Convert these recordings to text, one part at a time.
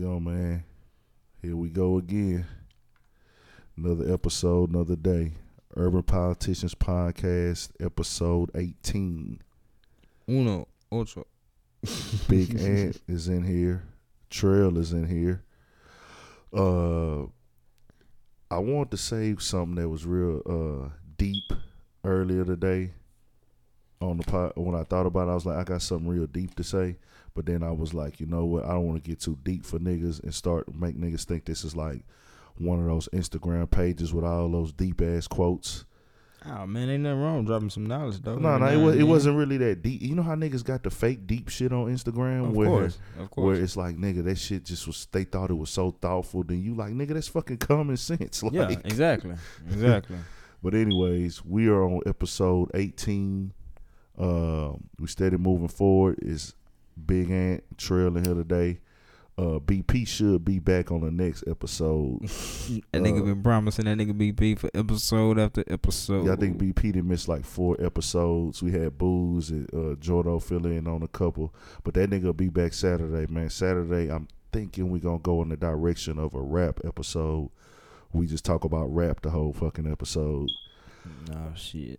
Yo, man. Here we go again. Another episode, another day. Urban Politicians Podcast, episode 18. Uno, ocho. Big Ant is in here. Trail is in here. Uh I wanted to say something that was real uh deep earlier today on the pod when I thought about it, I was like, I got something real deep to say. But then I was like, you know what, I don't want to get too deep for niggas and start make niggas think this is like one of those Instagram pages with all those deep ass quotes. Oh man, ain't nothing wrong dropping some knowledge though. No, no, it, was, it wasn't really that deep. You know how niggas got the fake deep shit on Instagram Of where course, of course. where it's like, nigga, that shit just was. They thought it was so thoughtful. Then you like, nigga, that's fucking common sense. Like, yeah, exactly, exactly. But anyways, we are on episode eighteen. Uh, we steady moving forward. Is Big Ant trailing here today. Uh, BP should be back on the next episode. That nigga Uh, been promising that nigga BP for episode after episode. Yeah, I think BP did miss like four episodes. We had Booze and uh, Jordo fill in on a couple, but that nigga be back Saturday, man. Saturday, I'm thinking we gonna go in the direction of a rap episode. We just talk about rap the whole fucking episode. Oh shit.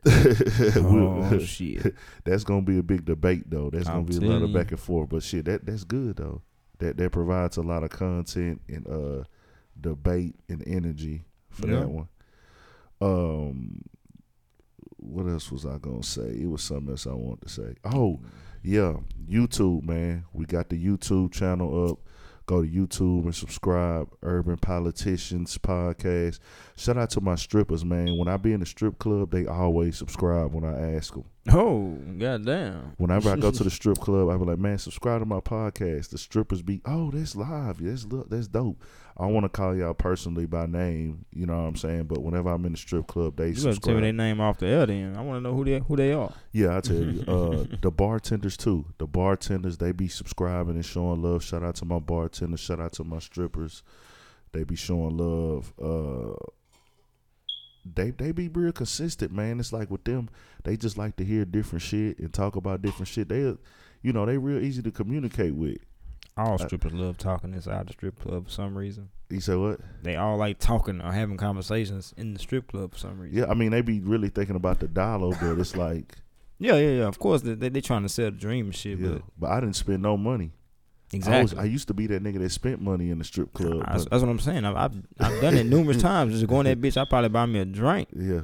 Oh shit. that's gonna be a big debate though. That's gonna I'm be a lot of you. back and forth. But shit, that that's good though. That that provides a lot of content and uh debate and energy for Yeah. that one. Um what else was I gonna say? It was something else I wanted to say. Oh, yeah, YouTube, man. We got the YouTube channel up. Go to YouTube and subscribe. Urban Politicians Podcast. Shout out to my strippers, man. When I be in the strip club, they always subscribe when I ask them. Oh, goddamn. Whenever I go to the strip club, I be like, man, subscribe to my podcast. The strippers be, oh, that's live. That's look, that's dope. I want to call y'all personally by name, you know what I'm saying? But whenever I'm in the strip club, they You better tell me subscribe. their name off the air then. I wanna know who they who they are. Yeah, I tell you, uh, the bartenders too. The bartenders they be subscribing and showing love. Shout out to my bartenders. Shout out to my strippers. They be showing love. Uh, they they be real consistent, man. It's like with them, they just like to hear different shit and talk about different shit. They, you know, they real easy to communicate with. All I- strippers love talking inside the strip club for some reason. You say what? They all like talking or having conversations in the strip club for some reason. Yeah, I mean they be really thinking about the dollar, but it's like, Yeah, yeah, yeah. Of course, they they, they trying to sell the dream and shit, yeah. but But I didn't spend no money. I, was, exactly. I used to be that nigga that spent money in the strip club. I- that's, what I'm saying. I've, I've I've done it numerous times. Just going that bitch, I probably buy me a drink. yeah.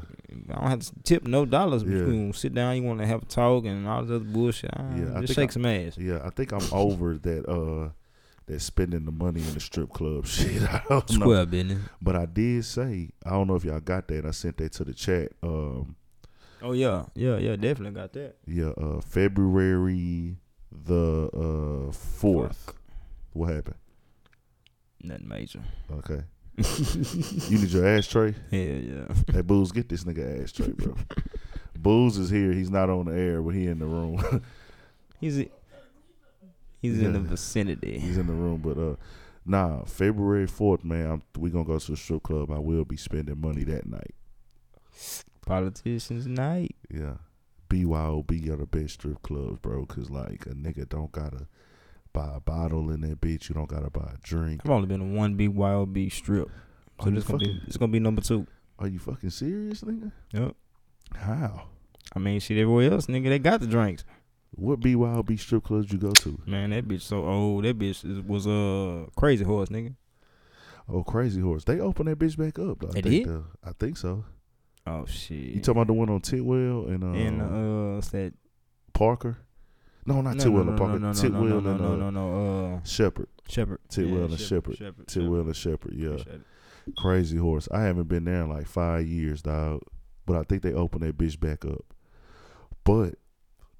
I don't have to tip no dollars. But Yeah. you sit down, you want to have a talk and all this other bullshit. Ah, Yeah, I just think shake I- some ass. Yeah, I think I'm over that uh that spending the money in the strip club shit. I don't know. Square business. But I did say, I don't know if y'all got that. I sent that to the chat. Um Oh yeah, yeah, yeah. Definitely got that. yeah, uh February the uh fourth. What happened? Nothing major. Okay. you need your ashtray? Yeah, yeah. Hey Booze, get this nigga ashtray, bro. Booze is here. He's not on the air, but he in the room. He's he's in the vicinity. He's in the room, but uh nah, February fourth, man, I'm, we gonna go to the strip club. I will be spending money that night. Politicians night. Yeah. BYOB are the best strip clubs, bro. Cause like a nigga don't gotta buy a bottle in that bitch. You don't gotta buy a drink. I've only been to one BYOB strip, so this gonna be it's gonna be number two. Are you fucking serious, nigga? Yep. How? I mean, shit, everywhere else, nigga, they got the drinks. What BYOB strip clubs you go to? Man, that bitch so old. That bitch is, was a uh, crazy horse, nigga. Oh, Crazy Horse. They opened that bitch back up. Though. I They think did? the- I think so. Oh shit. You talking about the one on Tidwell and uh, and uh, what's that? Parker? No, not no, Tidwell no, and Parker. no, no, Tidwell no, no, and no, uh, no, no, no, uh, Shepherd. Shepherd. Tidwell and Shepherd. Shepherd. Tidwell and Shepherd. Yeah. Crazy Horse. I haven't been there in like five years, dog. But I think they opened that bitch back up. But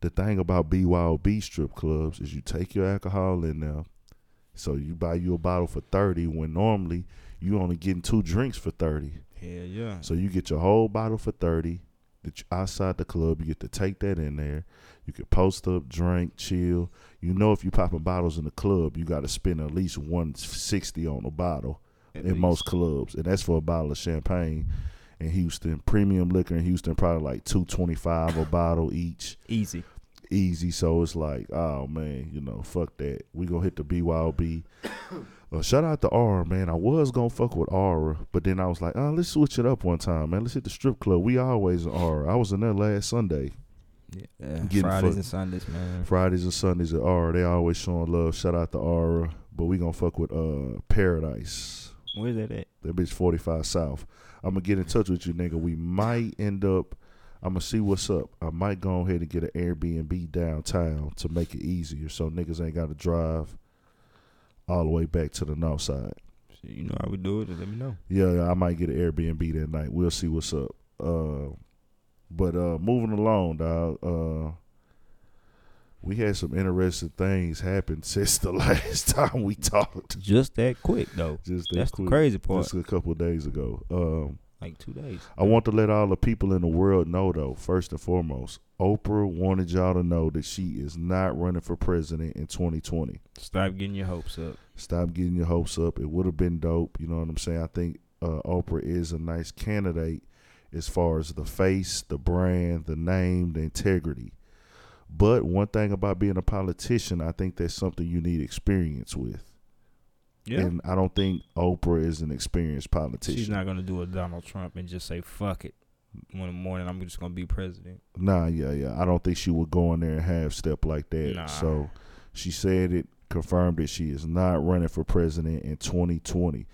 the thing about BYOB strip clubs is you take your alcohol in there. So you buy you a bottle for thirty when normally you only getting two drinks for thirty. Hell yeah. So you get your whole bottle for thirty. That you outside the club, you get to take that in there. You can post up, drink, chill. You know if you popping bottles in the club, you got to spend at least one sixty on a bottle At in most clubs, and that's for a bottle of champagne. In Houston, premium liquor in Houston probably like two twenty five a bottle each, easy. easy. So it's like, oh man, you know, fuck that. We gonna hit the BYOB. Uh, shout out to Aura, man. I was gonna fuck with Aura, but then I was like, oh, let's switch it up one time, man. Let's hit the strip club. We always in Aura. I was in there last Sunday. Yeah, Getting Fridays fucked. and Sundays, man. Fridays and Sundays at Aura. They always showing love. Shout out to Aura. But we gonna fuck with uh Paradise. Where's that at? That bitch 45 South. I'm gonna get in touch with you, nigga. We might end up. I'm gonna see what's up. I might go ahead and get an Airbnb downtown to make it easier, so niggas ain't got to drive all the way back to the north side. You know how we do it. Just let me know. Yeah, I might get an Airbnb that night. We'll see what's up. Uh, but uh, moving along, dog. Uh, we had some interesting things happen since the last time we talked. Just that quick though. Just that That's quick, the crazy part. Just a couple of days ago. Um, like two days. I want to let all the people in the world know, though, first and foremost, Oprah wanted y'all to know that she is not running for president in 2020. Stop getting your hopes up. Stop getting your hopes up. It would have been dope. You know what I'm saying? I think uh, Oprah is a nice candidate as far as the face, the brand, the name, the integrity. But one thing about being a politician, I think that's something you need experience with. Yeah. And I don't think Oprah is an experienced politician. She's not gonna do a Donald Trump and just say fuck it. One morning I'm just gonna be president. Nah, yeah, yeah. I don't think she would go in there and half step like that. Nah. So she said it, confirmed that she is not running for president in 2020.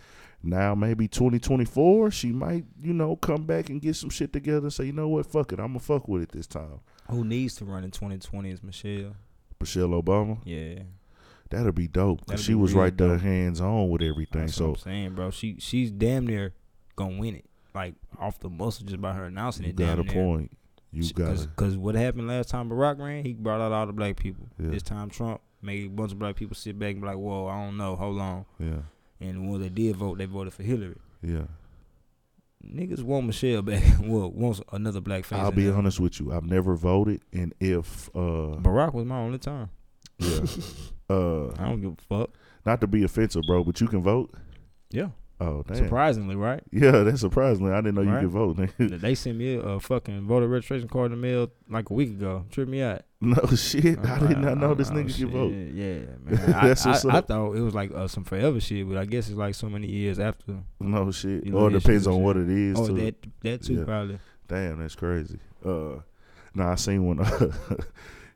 Now maybe 2024, she might, you know, come back and get some shit together and say, you know what, fuck it, I'm gonna fuck with it this time. Who needs to run in 2020 is Michelle. Michelle Obama, Yeah. That'll be dope That'd she was right there, hands on with everything. That's So what I'm saying, bro. She she's damn near gonna win it. Like off the muscle just by her announcing you it. got damn a near. point. You got because what happened last time Barack ran, he brought out all the black people. Yeah. This time Trump made a bunch of black people sit back and be like, "Whoa, I don't know, hold on." yeah, And the ones that did vote, they voted for Hillary. yeah. Niggas want Michelle back. well, wants another black face. I'll be honest with you. I've never voted, and if uh, Barack was my only time. yeah, uh, I don't give a fuck. not to be offensive, bro, but you can vote. Yeah, Oh, damn. surprisingly, right? Yeah, that's surprisingly. I didn't know you could vote. nigga. they sent me a, a fucking voter registration card in the mail like a week ago. Tripped me out. no shit. I did not know this Oh, nigga shit. could vote. Yeah, man. I, That's I, what's I, I thought it was like uh, some forever shit, but I guess it's like so many years after. No shit. You Or it depends on what it is. Oh, too. that that too Yeah. probably. Damn, that's crazy. Uh, no, I seen one.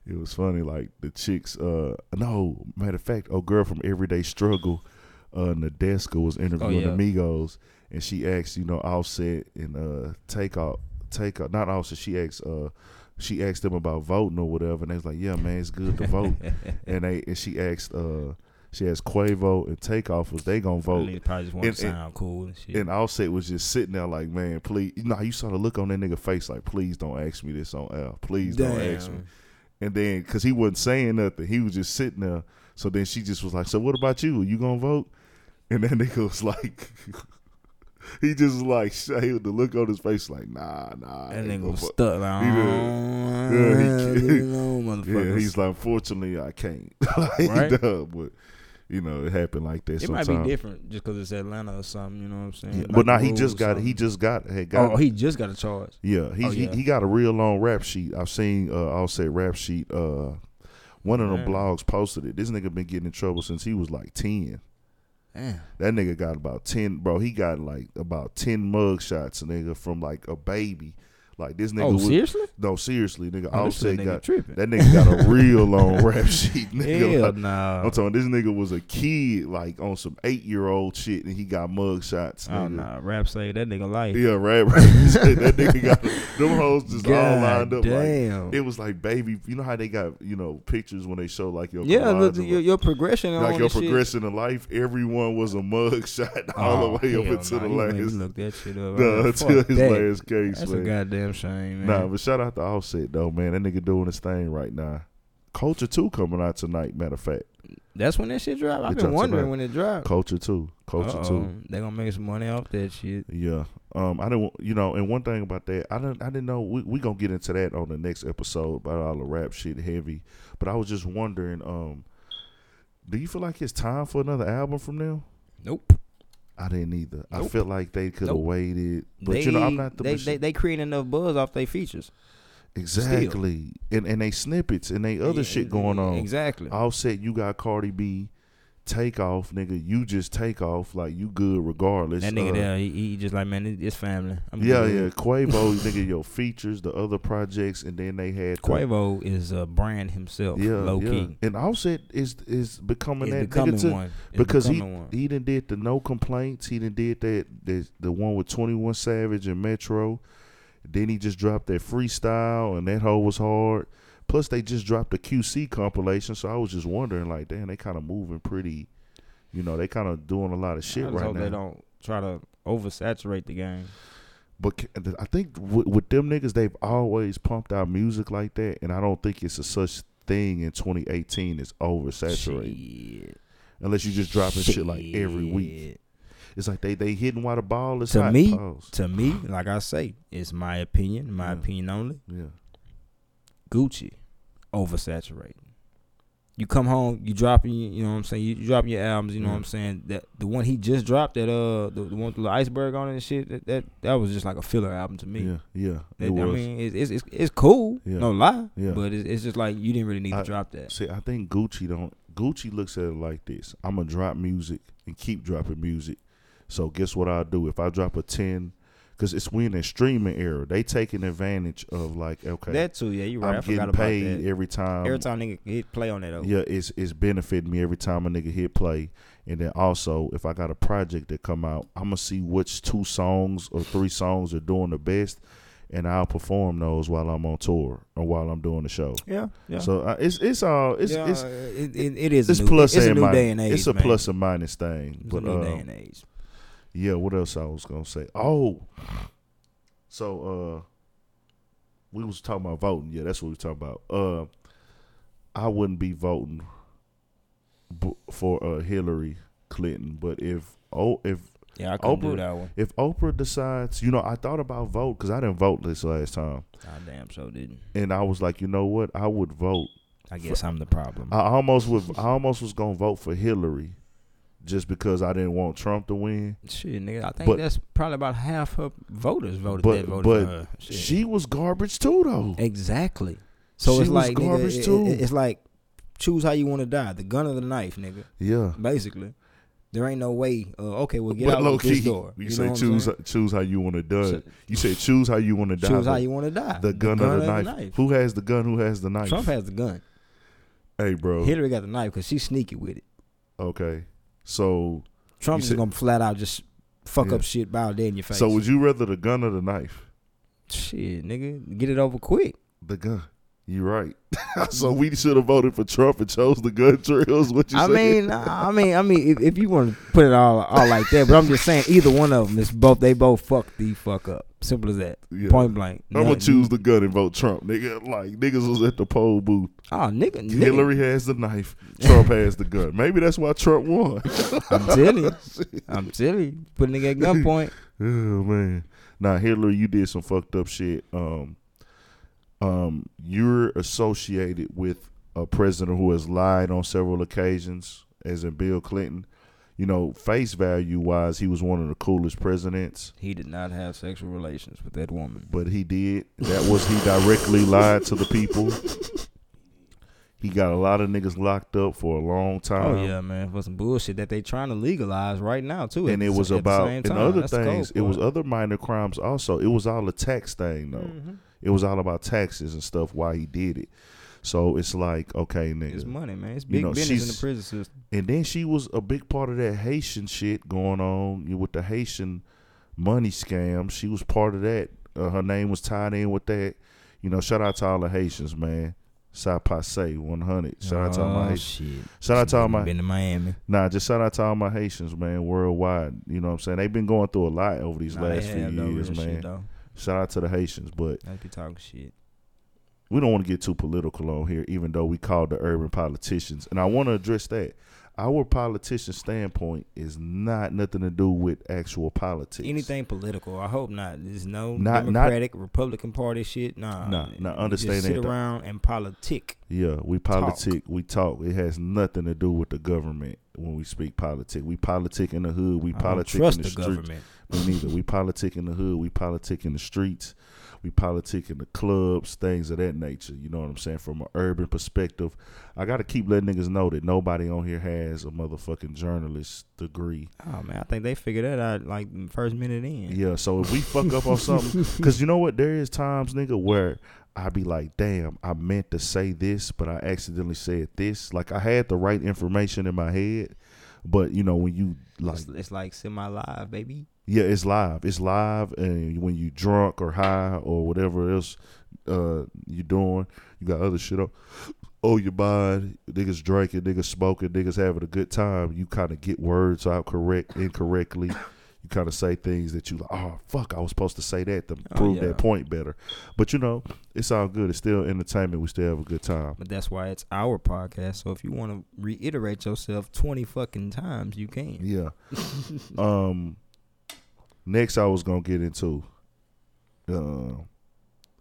it was funny. Like the chicks. Uh, no, matter of fact, a girl from Everyday Struggle, uh, Nadeska was interviewing Oh, yeah. Amigos, and she asked, you know, Offset and uh, Takeoff, Takeoff, not Offset. She asked, uh, she asked them about voting or whatever, and they was like, yeah, man, it's good to vote. and they and she asked, uh, she asked Quavo and Takeoff was they gonna vote. Niggas probably just want And- to and- sound cool and shit. And Offset was just sitting there like, man, please. You know, you saw the look on that nigga face like, please don't ask me this on air. Please don't ask me. And then, cause he wasn't saying nothing, he was just sitting there. So then she just was like, so what about you? You gonna vote? And that nigga was like, he just was like, shade the look on his face like, nah, nah. That nigga was vote." stuck like, He oh, ah, Yeah, he yeah, can't. you know, motherfuckers. Yeah, he's like, fortunately, I can't. like, Right? duh, but you know, it happened like that. it might be different just because it's Atlanta or something. You know what I'm saying? Yeah, Like but now he just got he just got, had got. Oh, he just got a charge. Yeah, he's, Oh, yeah. He, he got a real long rap sheet. I've seen uh I'll say rap sheet. Uh one of them blogs posted it. This nigga been getting in trouble since he was like ten. Damn. That nigga got about ten bro, he got like about ten mug shots, nigga, from like a baby. Like this nigga Oh, was seriously? no seriously, nigga. Oh, Offset nigga got tripping. that nigga got a real long rap sheet, nigga. Hell Like, nah. I'm talking this nigga was a kid like on some eight year old shit and he got mug shots. Oh nah, rap say that nigga life. Yeah, rap. that nigga got them hoes just all lined up. Like, damn. it was like baby. You know how they got you know pictures when they show like your yeah, look, your, your progression like your this shit. progression in life. Everyone was a mug shot all Oh, the way up into nah, the you made me last, Look that shit up. man. until his that. last case. That's a man. Goddamn shame, man. Nah, but shout out to Offset though, man. That nigga doing his thing right now. Culture two coming out tonight. Matter of fact, That's when that shit drop. I've been wondering tonight. when it dropped. Culture two, Culture two. They gonna make some money off that shit. Yeah. Um, I didn't, you know, and one thing about that, I didn't, I didn't know. We we gonna get into that on the next episode about all the rap shit heavy. But I was just wondering, um, do you feel like it's time for another album from them? Nope. I didn't either. I Nope. feel like they could have Nope. waited, but they, you know, I'm not the they, they they create enough buzz off their features. exactly, and and they snippets and they other Yeah, shit going on. Exactly. Offset, you got Cardi B, take off, nigga. You just take off like you good regardless. That nigga Uh, there, he, he just like man, it's family. I'm Yeah, good. yeah. Quavo, nigga, your features, the other projects, and then they had the- Quavo is a brand himself, yeah, low yeah. key. And Offset is is becoming It's that becoming nigga too. one It's because he becoming one. he done did the no complaints. He done did that the the one with Twenty One Savage and Metro. Then he just dropped that freestyle, and that hoe was hard. Plus, they just dropped the QC compilation, so I was just wondering, like, damn, they kind of moving pretty. You know, they kind of doing a lot of shit I right hope now. they don't try to oversaturate the game. But I think with, with them niggas, they've always pumped out music like that, and I don't think it's a such thing in 2018 is oversaturated. Shit. Unless you just dropping shit, like every week. It's like they they hitting while the ball is To hot. me, Pause. To me, like I say, it's my opinion, my Yeah. opinion only. yeah, Gucci, oversaturated. You come home, you dropping, you know what I'm saying. You, you dropping your albums, you know Yeah. what I'm saying. That the one he just dropped, that uh, the, the one with the iceberg on it and shit. That, that that was just like a filler album to me. yeah, yeah. That- I mean, it's it's, it's, it's cool, Yeah. no lie. Yeah. But it's, it's just like you didn't really need to drop that. See, I think Gucci don't. Gucci looks at it like this: I'm gonna drop music and keep dropping music. So guess what I'll do? If I drop a ten, because it's we in a streaming era, they taking advantage of like okay, That too, yeah, you're right. I'm I forgot getting about paid every time. Every time nigga hit play on that though. Yeah, it's it's benefiting me every time a nigga hit play. And then also, if I got a project that come out, I'm gonna see which two songs or three songs are doing the best, and I'll perform those while I'm on tour or while I'm doing the show. yeah, yeah. So uh, it's it's all it's yeah, it's it, it, it is it's a new, plus it's a and new minus. day and age. it's a man. plus and minus thing. It's but a new uh, day and age. Yeah, what else I was gonna say? Oh, so uh, we was talking about voting. Yeah, that's what we was talking about. Uh, I wouldn't be voting b- for uh, Hillary Clinton, but if oh if Yeah, I couldn't Oprah- do that one. if Oprah decides, you know, I thought about vote because I didn't vote this last time, I damn so didn't. and I was like, you know what, I would vote. I guess I'm the problem. I almost would. I almost was gonna vote for Hillary, just because I didn't want Trump to win. Shit, nigga, I think But- that's probably about half her voters voted But- that voted but for her. Shit. She was garbage too, though. exactly. So She it's was like garbage it- too. it- it's like choose how you want to die, the gun or the knife, nigga. Yeah. Basically, there ain't no way. Uh, okay, well get but out low with this key, door. you, know say choose choose how you want to die. You say choose how you want to die. choose how you want to die. the gun, or the knife. Who has the gun? Who has the knife? Trump has the gun. hey, bro. Hillary got the knife because she's sneaky with it. Okay. So, Trump's said- gonna flat out just fuck Yeah. up shit bow dead in your face. so would you rather the gun or the knife? shit, nigga, get it over quick. The gun. You right. so we should have voted for Trump and chose the gun trails. What you I saying? mean, I mean, I mean, if, if you want to put it all all like that, but I'm just saying, either one of them is both. They both fuck the fuck up. Simple as that. Yeah. Point blank. I'm gonna choose the gun and vote Trump, nigga. Like niggas was at the poll booth. Oh, nigga, nigga. Hillary has the knife. Trump has the gun. Maybe that's why Trump won. I'm telling you, I'm telling you, put a nigga at gunpoint. Oh man. Now Hillary, you did some fucked up shit. Um, um, you're associated with a president who has lied on several occasions, as in Bill Clinton. You know, face value wise, he was one of the coolest presidents, He did not have sexual relations with that woman. but he did. That was he directly lied to the people. He got a lot of niggas locked up for a long time. Oh yeah, man, for some bullshit that they trying to legalize right now too. and it was the about and other That's things. cold It was other minor crimes also. It was all a tax thing though. Mhm. It was all about taxes and stuff. Why he did it. So it's like okay, nigga. It's money, man. It's You big know, business in the prison system. And then she was a big part of that Haitian shit going on with the Haitian money scam. She was part of that. Uh, her name was tied in with that. You know, shout out to all the Haitians, man. Sa passe 100. Shout out to all my Oh, Haitians. shit. Shout out to all my been to Miami. Nah, just shout out to all my Haitians, man, worldwide. You know what I'm saying? They've been going through a lot over these Nah, last few years, man. Shit. Shout out to the Haitians, but They be talking shit. we don't want to get too political on here, even though we call the urban politicians. And I want to address that. Our politician standpoint is not nothing to do with actual politics. Anything political? I hope not. There's no Not- not- Democratic, Republican Party shit. Nah, Nah, nah, understand just sit that, around and politic. Yeah, we politic. We talk. It has nothing to do with the government when we speak politic. We politic in the hood. We I politic trust in the, the streets. government. Me neither. We politic in the hood. We politic in the streets. We politic in the clubs, things of that nature. You know what I'm saying? From an urban perspective, I got to keep letting niggas know that nobody on here has a motherfucking journalist degree. Oh man, I think they figured that out like the first minute in. Yeah, so if we fuck up on something, because you know what, there is times, nigga, where I be like, damn, I meant to say this, but I accidentally said this. Like I had the right information in my head, but you know when you like, It's, it's like semi live, baby. Yeah, it's live, it's live, and when you drunk or high or whatever else uh you doing, you got other shit up. Oh, your mind, niggas drinking, niggas smoking, niggas having a good time. You kind of get words out correct, incorrectly. You kind of say things that you like. Oh fuck, I was supposed to say that to Oh, prove yeah. that point better. But you know, it's all good. It's still entertainment. We still have a good time. But that's why it's our podcast. So if you want to reiterate yourself twenty fucking times, you can. Yeah. um. Next, I was gonna get into. Uh,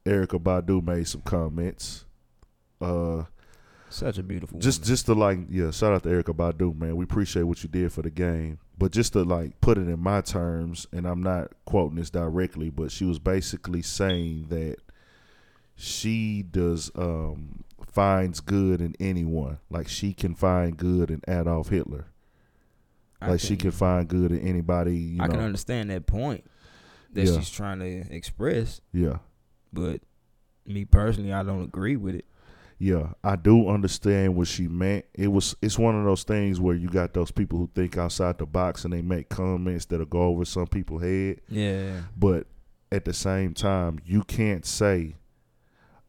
Erykah Badu made some comments. Uh, Such a beautiful. just woman. just to like, yeah, shout out to Erykah Badu, man. We appreciate what you did for the game. But just to like put it in my terms, and I'm not quoting this directly, but she was basically saying that she does um finds good in anyone. Like she can find good in Adolf Hitler. I Like she can find good in anybody. You I know, can understand that point that Yeah. she's trying to express, yeah. but me personally, I don't agree with it. Yeah, I do understand what she meant. It was it's one of those things where you got those people who think outside the box and they make comments that'll go over some people's head. Yeah, But at the same time, you can't say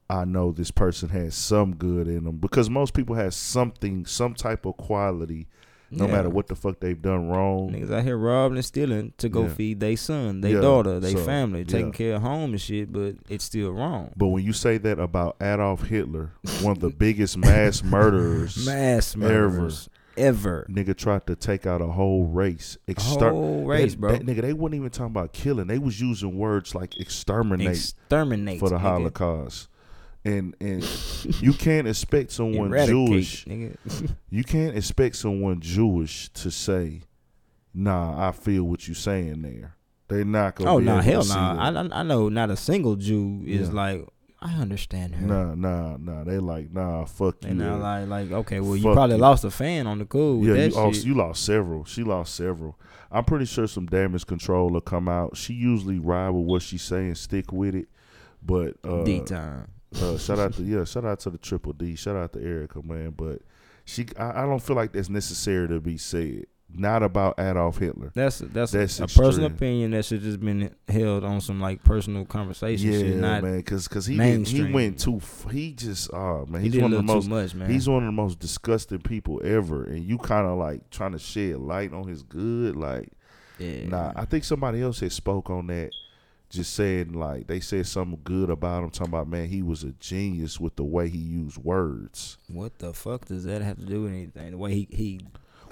I know this person has some good in them because most people have something, some type of quality, no Yeah. matter what the fuck they've done wrong. Niggas out here robbing and stealing to go Yeah. feed their son, their Yeah, daughter, their so, family, taking care of home and shit, but it's still wrong. But when you say that about Adolf Hitler, one of the biggest mass murderers Mass murderers ever. nigga tried to take out a whole race. A Exter- whole race, that, bro. that nigga, they wasn't even talking about killing. They was using words like exterminate Exterminate for the nigga. Holocaust. And and you can't expect someone Eradicate, Jewish. nigga. You can't expect someone Jewish to say, "Nah, I feel what you're saying there." They're not gonna. oh no, to hell no! that. I, I I know not a single Jew is Yeah. like I understand her. Nah, nah, nah. They like, nah, fuck you. And now uh, like like okay, well you probably you. lost a fan on the cool with yeah, that you, you lost several. She lost several. I'm pretty sure some damage control will come out. She usually ride with what she's saying, stick with it. But uh, D time. Uh, shout out to yeah, shout out to the Triple D, shout out to Erykah, man. But she, I, I don't feel like that's necessary to be said. Not about Adolf Hitler. That's that's, That's a extreme. personal opinion that should just been held on some like personal conversation Yeah, shit. Not man, because cause he did, he went too. He just oh man, he he's did one of the most too much, man. He's one of the most disgusting people ever, and you kind of like trying to shed light on his good. Like, yeah. nah, I think somebody else had spoke on that, just saying like they said something good about him, talking about man, he was a genius with the way he used words. What the fuck does that have to do with anything? The way he he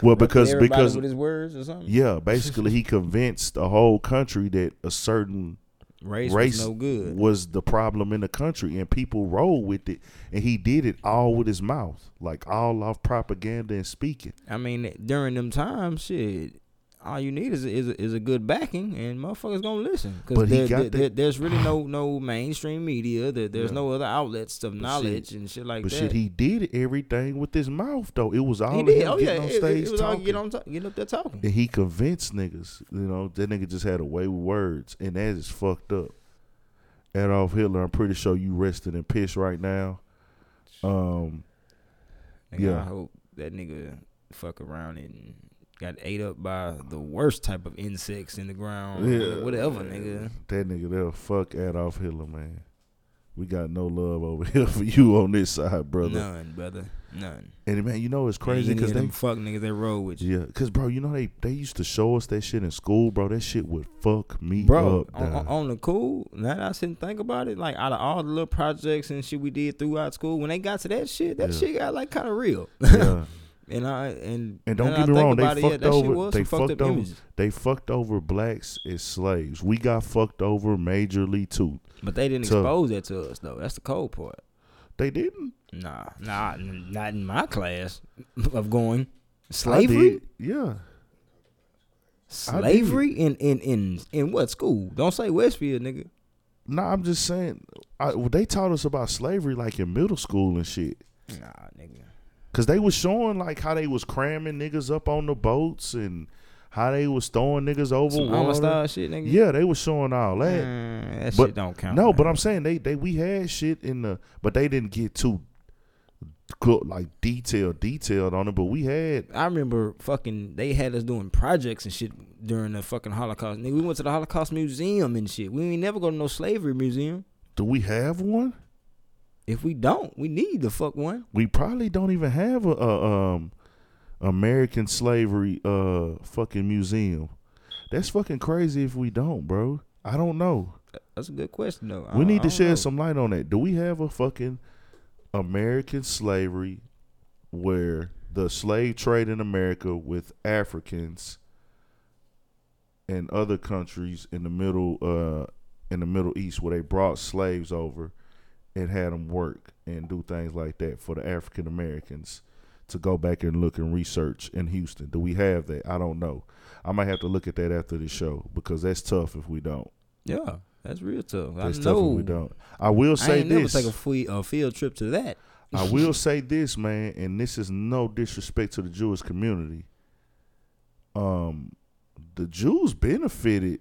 Well, because because with his words or something. yeah, basically he convinced the whole country that a certain Race, race was no good. was the problem in the country, and people roll with it, and he did it all with his mouth, like all off propaganda and speaking. I mean, during them times, shit, all you need is a, is a, is a good backing, and motherfuckers gonna listen. Because there, there, that- there- there's really no no mainstream media. There, there's Yeah. no other outlets of But knowledge shit- and shit like but that. But shit, he did everything with his mouth though. It was all He did. Oh yeah, on it, stage it was all talking. get on get up there talking. and he convinced niggas. You know, that nigga just had a way with words, and that is fucked up. Adolf Hitler, I'm pretty sure you resting in piss right now. Um, yeah. I hope that nigga fuck around and got ate up by the worst type of insects in the ground. Yeah, whatever, nigga. that nigga there, fuck Adolf Hitler, man. We got no love over here for you on this side, brother. None, brother. None. And man, you know it's crazy because they fuck niggas they roll with you. Yeah, cause bro, you know they they used to show us that shit in school, bro. That shit would fuck me Bro, up. on, on, on the cool, now that I sit and think about it, like out of all the little projects and shit we did throughout school, when they got to that shit, that Yeah. shit got like kind of real. yeah, and I and And don't get me wrong, they it, fucked over- they fucked fucked over- images. they fucked over blacks as slaves. We got fucked over majorly too. But they didn't So- expose that to us though. That's the cold part. They didn't. Nah, nah, not in my class of going. Slavery. Yeah. slavery in in in in what school? Don't say Westfield, nigga. Nah, I'm just saying. I, well, they taught us about slavery like in middle school and shit. Nah, nigga. Cause they was showing like how they was cramming niggas up on the boats and how they was throwing niggas over Some water. Shit, nigga. Yeah, they was showing all that. Mm, that But- shit don't count. No, but. I'm saying they they we had shit in the, but they didn't get too like detailed detailed on it. But we had I remember fucking they had us doing projects and shit during the fucking Holocaust. Nigga, we went to the Holocaust Museum and shit. We ain't never go to no slavery museum. do we have one? If we don't, we need the fuck one. We probably don't even have a, a um American slavery uh fucking museum. That's fucking crazy if we don't, bro. I don't know. That's a good question though. I We need to shed know. some light on that. Do we have a fucking American slavery where the slave trade in America with Africans and other countries in the middle uh in the Middle East where they brought slaves over and had them work and do things like that for the African Americans to go back and look and research in Houston. Do we have that? I don't know. I might have to look at that after the show because that's tough if we don't. Yeah, that's real tough. That's I tough know. if we don't. I will I say ain't never this. take a, fee- a field trip to that. I will say this, man, and this is no disrespect to the Jewish community. Um, the Jews benefited.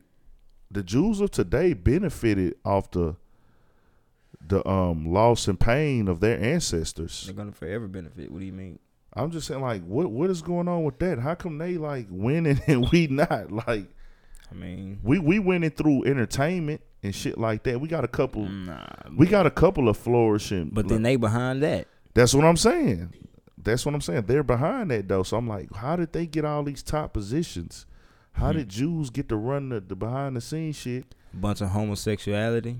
The Jews of today benefited off the the um loss and pain of their ancestors. They're gonna forever benefit. What do you mean? I'm just saying, like, what what is going on with that? How come they like winning and we not? Like, I mean, we we winning through entertainment and shit like that. We got a couple. nah. We got a couple of flourishing. But then they behind that. That's what I'm saying. That's what I'm saying. They're behind that though. So I'm like, how did they get all these top positions? How Hmm. did Jews get to run the, the behind the scenes shit? Bunch of homosexuality,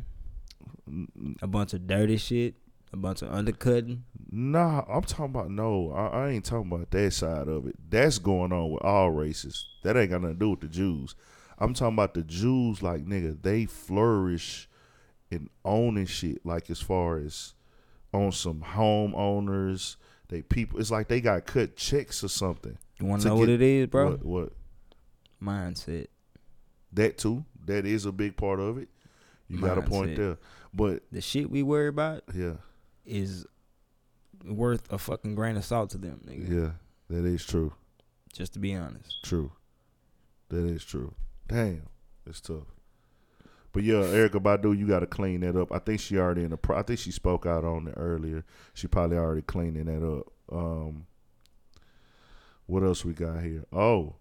a bunch of dirty shit, a bunch of undercutting. Nah, I'm talking about no. I, I ain't talking about that side of it. That's going on with all races. That ain't got nothing to do with the Jews. I'm talking about the Jews. Like nigga, they flourish in owning shit. Like as far as on some homeowners, they people. It's like they got cut checks or something. You want To know what it is, bro? What? what Mindset. That too. That is a big part of it. You got a point there. But The shit we worry about yeah, is worth a fucking grain of salt to them, nigga. yeah, that is true. Just to be honest. True. That is true. Damn, it's tough. But yeah, Erykah Badu, you got to clean that up. I think she already in the. Pro- I think she spoke out on it earlier. She probably already cleaning that up. Um, what else we got here? Oh,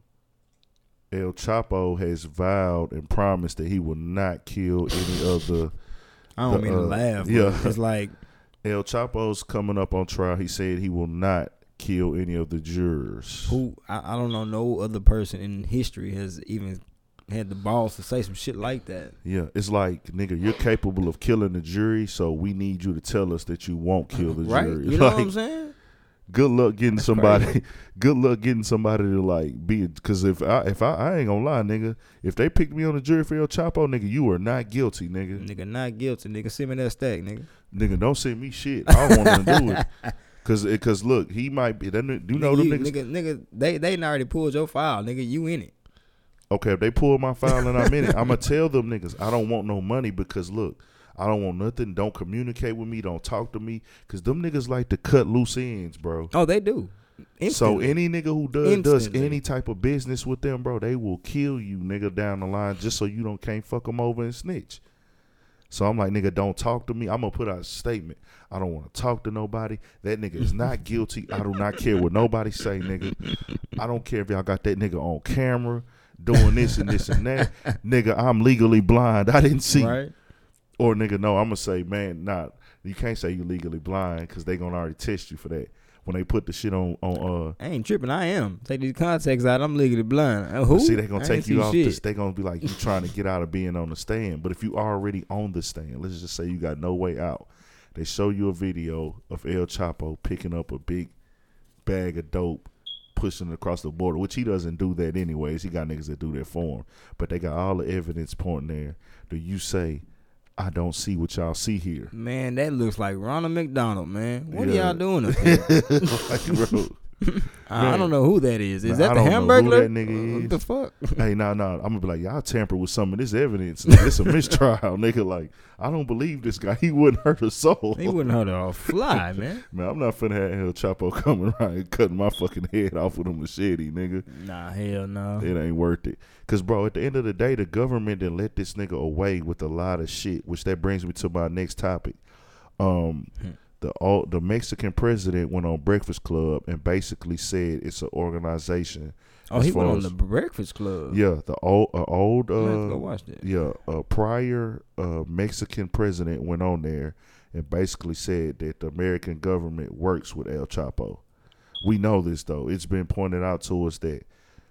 El Chapo has vowed and promised that he will not kill any of the I don't The, mean to uh, laugh. yeah. It's like El Chapo's coming up on trial. He said he will not kill any of the jurors. who I, I don't know no other person in history has even had the balls to say some shit like that. Yeah, it's like nigga, you're capable of killing the jury, so we need you to tell us that you won't kill the right? jury. You know like, what I'm saying? Good luck getting That's somebody. crazy. Good luck getting somebody to like be. Because if I if I, I ain't gonna lie, nigga, if they picked me on the jury for El Chapo, nigga, you are not guilty, nigga. Nigga not guilty. Nigga send me that stack, nigga. Nigga, don't send me shit. I don't want to do it. Cause, it- cause look, he might be. That, you know them you, niggas. nigga, nigga, they they already pulled your file, nigga. You in it? Okay, if they pull my file and I'm in it, I'ma tell them niggas I don't want no money because look, I don't want nothing. Don't communicate with me. Don't talk to me. Cause them niggas like to cut loose ends, bro. Oh, they do. So any nigga who does does any type of business with them, bro, they will kill you, nigga, down the line just so you don't can't fuck them over and snitch. So I'm like, nigga, don't talk to me. I'm gonna put out a statement. I don't want to talk to nobody. That nigga is not guilty. I do not care what nobody say, nigga. I don't care if y'all got that nigga on camera doing this and this and that. nigga, I'm legally blind. I didn't see. right? Or nigga, no, I'm gonna say, man, nah, you can't say you legally blind because they gonna already test you for that when they put the shit on on uh I ain't tripping. I am. Take these contacts out. I'm legally blind. Uh, who? See, they gonna I take you off shit. this. They gonna be like you trying to get out of being on the stand. But if you already on the stand, let's just say you got no way out. They show you a video of El Chapo picking up a big bag of dope, pushing it across the border, which he doesn't do that anyways. He got niggas that do that for him. But they got all the evidence pointing there. Do you say, I don't see what y'all see here. Man, that looks like Ronald McDonald, man. What Yeah. are y'all doing up here? like, bro, I, don't know who that is. Is Man, that I the don't know who Hamburglar? that nigga What the fuck? hey, no, no, I'm gonna be like, y'all tamper with some of this evidence. It's a mistrial, nigga. Like, I don't believe this guy. He wouldn't hurt a soul. He wouldn't hurt a fly, man. Man, I'm not finna have El Chapo coming around and cutting my fucking head off with a machete, nigga. Nah, hell no. It ain't worth it. Cause bro, at the end of the day, the government didn't let this nigga away with a lot of shit. Which that brings me to my next topic. Um, Hmm. The all the Mexican president went on Breakfast Club and basically said it's an organization. Oh, he went on as- the Breakfast Club. Yeah, the old uh, old I'm gonna have to go uh, watch that. yeah, a prior uh, Mexican president went on there and basically said that the American government works with El Chapo. We know this though. It's been pointed out to us that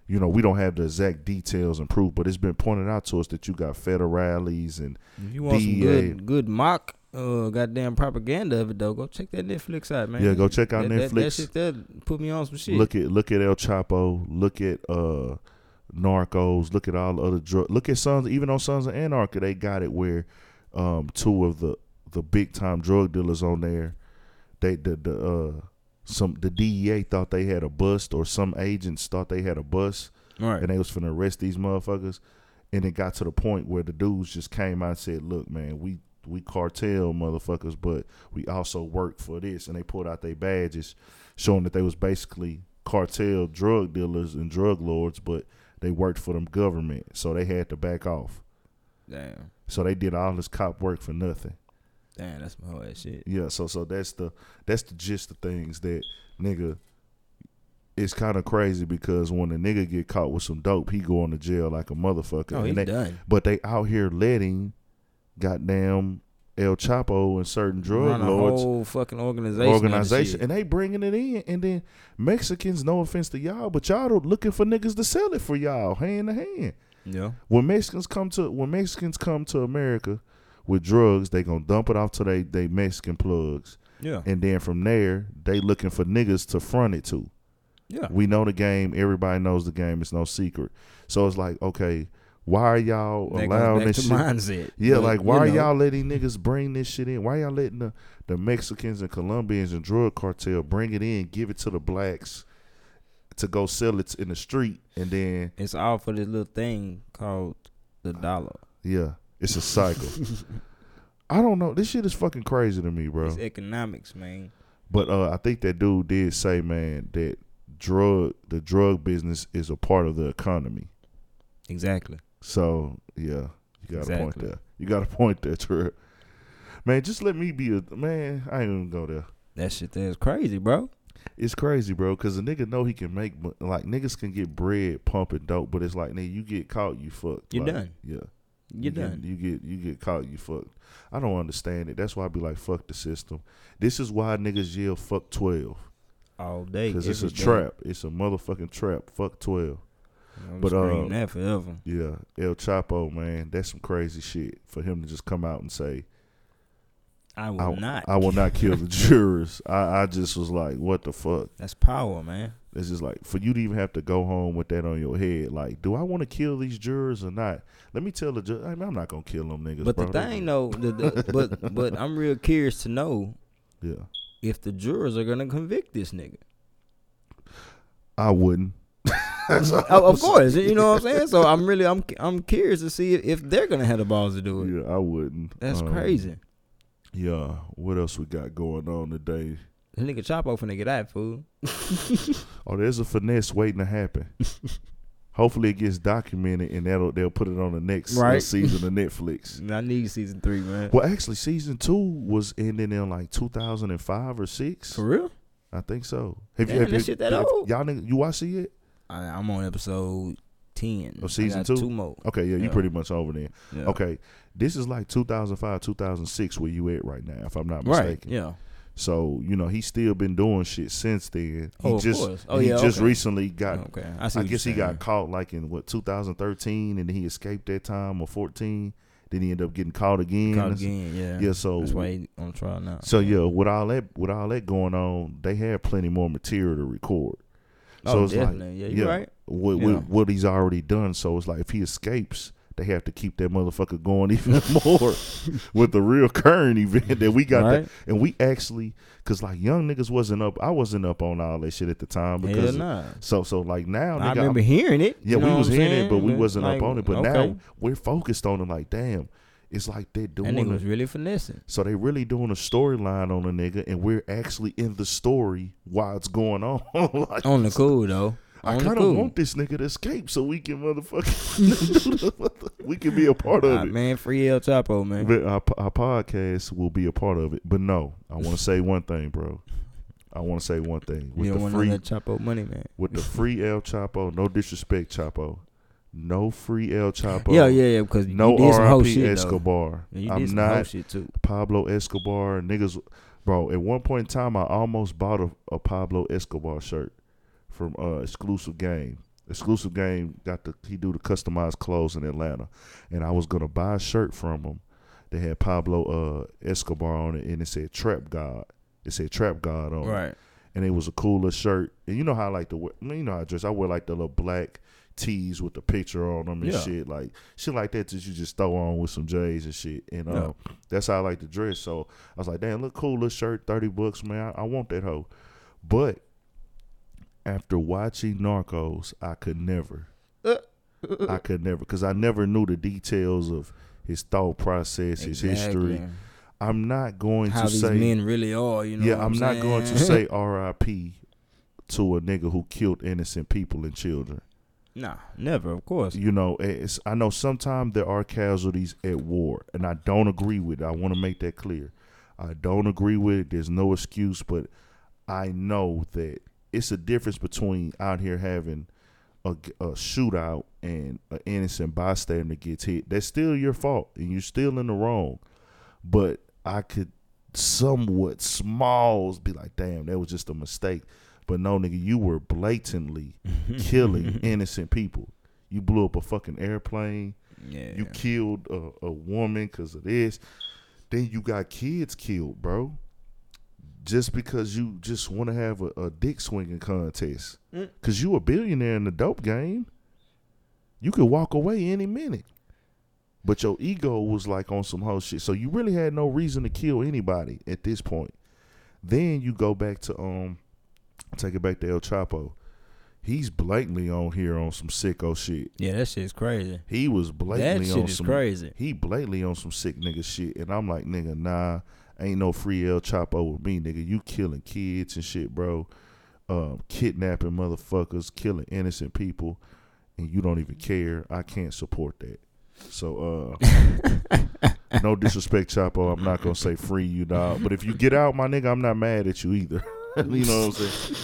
you know we don't have the exact details and proof, but it's been pointed out to us that you got federales and If you want some good, good mock, uh, goddamn propaganda of it though, go check that Netflix out, man. Yeah, go check out that, That, that Netflix. shit that put me on some shit. look at look at El Chapo, look at uh Narcos, look at all the other drug look at Sons even on Sons of Anarchy, they got it where um two of the the big time drug dealers on there, they the the uh some the DEA thought they had a bust or some agents thought they had a bust right. and they was finna arrest these motherfuckers. And it got to the point where the dudes just came out and said, Look, man, we we cartel motherfuckers, but we also work for this and they pulled out their badges showing that they was basically cartel drug dealers and drug lords, but they worked for them government. So they had to back off. Damn, So they did all this cop work for nothing. Damn, that's my whole ass shit. Yeah, so so that's the that's the gist of things that nigga it's kind of crazy because when a nigga get caught with some dope, he go into jail like a motherfucker. Oh, And he's they- done. But they out here letting goddamn El Chapo and certain drug Run a lords whole fucking organization. organization, shit. and they bringing it in. And then Mexicans, no offense to y'all, but y'all looking for niggas to sell it for y'all hand to hand. yeah, When Mexicans come to when Mexicans come to America with drugs, they gonna dump it off to they they Mexican plugs, yeah, and then from there they looking for niggas to front it to. yeah. We know the game. Everybody knows the game. It's no secret. So it's like, okay, why are y'all That allowing this to shit? mindset. Yeah, But, like why are know, y'all letting niggas bring this shit in? Why y'all letting the, the Mexicans and Colombians and drug cartel bring it in, give it to the blacks to go sell it in the street, and then It's all for this little thing called the dollar. yeah, it's a cycle. I don't know. This shit is fucking crazy to me, bro. It's economics, man. But uh, I think that dude did say, man, that drug the drug business is a part of the economy. Exactly. So yeah, you got a point Exactly. there. You got a point there, Trip. Man, just let me be a man. I ain't gonna go there. That shit there is crazy, bro. It's crazy, bro, because a nigga know he can make like niggas can get bread pumping dope, but it's like nigga, you get caught, you fucked. You Like, done. Yeah, You're you get- you get you get caught, you fucked. I don't understand it. That's why I be like, fuck the system. This is why niggas yell fuck twelve All day. because it's a day. trap. It's a motherfucking trap. Fuck twelve. I'm But, uh, that forever. Yeah, El Chapo, man, that's some crazy shit for him to just come out and say, I will I, not. I will not kill the jurors. I, I just was like, what the fuck? That's power, man. It's just like for you to even have to go home with that on your head. Like, do I want to kill these jurors or not? Let me tell the judge. I mean, I'm not gonna kill them niggas. But the thing though, the, the, but but I'm real curious to know yeah, if the jurors are gonna convict this nigga. I wouldn't. Oh, of course, you know what I'm saying. So I'm really I'm I'm curious to see if, if they're gonna have the balls to do it. Yeah, I wouldn't. That's Um, crazy. Yeah. What else we got going on today? The nigga Chapo finna get that fool. Oh, there's a finesse waiting to happen. Hopefully, it gets documented and that'll they'll put it on the next uh, Right. season of Netflix. I need season three, man. Well, actually, season two was ending in like 2005 or six. For real? I think so. Have Damn, that shit that have- old? Y'all nigga, you watch it yet? I, I'm on episode ten. Of season two? Two more. Okay, yeah, you Yeah. pretty much over there. Yeah. Okay, this is like 2005, 2006 where you at right now, if I'm not mistaken. Right. Yeah. So you know he's still been doing shit since then. He Oh, of just course. Oh, he yeah, just okay. recently got. okay. I see. I guess he got caught like in what 2013, and then he escaped that time or 14. Then he ended up getting caught again. caught again. Yeah. Yeah, so That's why he on trial now. so yeah, with all that with all that going on, they had plenty more material to record. Oh, so oh, it's like, yeah, you're yeah. right. What, Yeah. what what he's already done. So it's like if he escapes, they have to keep that motherfucker going even more with the real current event that we got. Right. That, and we actually, cause like young niggas wasn't up. I wasn't up on all that shit at the time because nah. so so like now, I nigga, remember I'm- hearing it. yeah, you we was hearing saying? it, but we wasn't like, up on it. But okay. now we're focused on it. Like, damn, it's like they're that doing nigga it. was really finessing. So they really doing a storyline on a nigga, and we're actually in the story while it's going on. like, On the cool though. I kind of want this nigga to escape so we can motherfucking we can be a part of Ah, it. man, free El Chapo, man. But Our, our podcast will be a part of it. But no, I want to say one thing, bro. I want to say one thing with you the don't want free of Chapo money, man. with the free El Chapo. No disrespect, Chapo. No free El Chapo. Yeah, yeah, yeah. Because No you did R.I.P. shit. Escobar. Yeah, you did I'm some not shit too. Pablo Escobar. Niggas, bro. At one point in time, I almost bought a, a Pablo Escobar shirt from uh, Exclusive Game. Exclusive Game got the he do the customized clothes in Atlanta, and I was gonna buy a shirt from him. They had Pablo uh, Escobar on it, and it said Trap God. It said Trap God on it Right. and it was a cooler shirt. And you know how I like to wear, you know how I dress. I wear like the little black tees with the picture on them and Yeah. shit, like shit like that that you just throw on with some J's and shit. And Yeah. Um, that's how I like to dress. So I was like, damn, look cool, little shirt, thirty bucks, man. I, I want that hoe. But after watching Narcos, I could never. I could never, because I never knew the details of his thought process, his history. I'm not going How to these say men really are, you know. yeah, what I'm not going to say R.I.P. to a nigga who killed innocent people and children. Nah, never, of course. You know, it's, I know sometimes there are casualties at war, and I don't agree with it. I want to make that clear. I don't agree with it. There's no excuse, but I know that it's a difference between out here having a, a shootout and an innocent bystander gets hit. That's still your fault, and you're still in the wrong. But I could somewhat smalls be like, damn, that was just a mistake. But no, nigga, you were blatantly killing innocent people. You blew up a fucking airplane. Yeah. You killed a, a woman because of this. Then you got kids killed, bro. Just because you just want to have a, a dick swinging contest. Mm. Because you a billionaire in the dope game. You could walk away any minute. But your ego was like on some whole shit. So you really had no reason to kill anybody at this point. Then you go back to um take it back to El Chapo. He's blatantly on here on some sicko shit. yeah, that shit's crazy. He was That blatantly shit on is some crazy. he blatantly on some sick nigga shit. And I'm like, nigga, nah, ain't no free El Chapo with me, nigga. You killing kids and shit, bro. Um, kidnapping motherfuckers, killing innocent people, and you don't even care. I can't support that. So uh no disrespect, Chapo. I'm not gonna say free you, dog. But if you get out, my nigga, I'm not mad at you either. you know what I'm saying?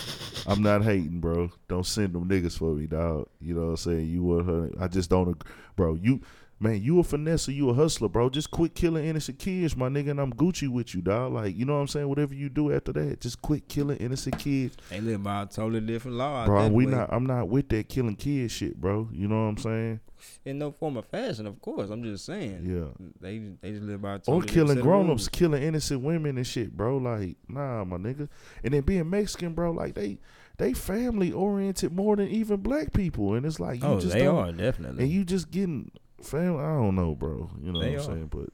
I'm not hating, bro. Don't send them niggas for me, dog. You know what I'm saying? You were her. I just don't, bro. You, man, you a finesse, you a hustler, bro. Just quit killing innocent kids, my nigga, and I'm Gucci with you, dog. Like, you know what I'm saying? Whatever you do after that, just quit killing innocent kids, They live by a totally different law. bro. We way. not. I'm not with that killing kids shit, bro. You know what I'm saying? in no form of fashion, of course. I'm just saying. Yeah. They they just live by a Or totally different killing set grown ups, killing innocent women and shit, bro. Like, nah, my nigga. And then being Mexican, bro, like they they family oriented more than even black people. And it's like you Oh, just they don't, are definitely. and you just getting family. I don't know, bro. You know They what I'm are. saying? But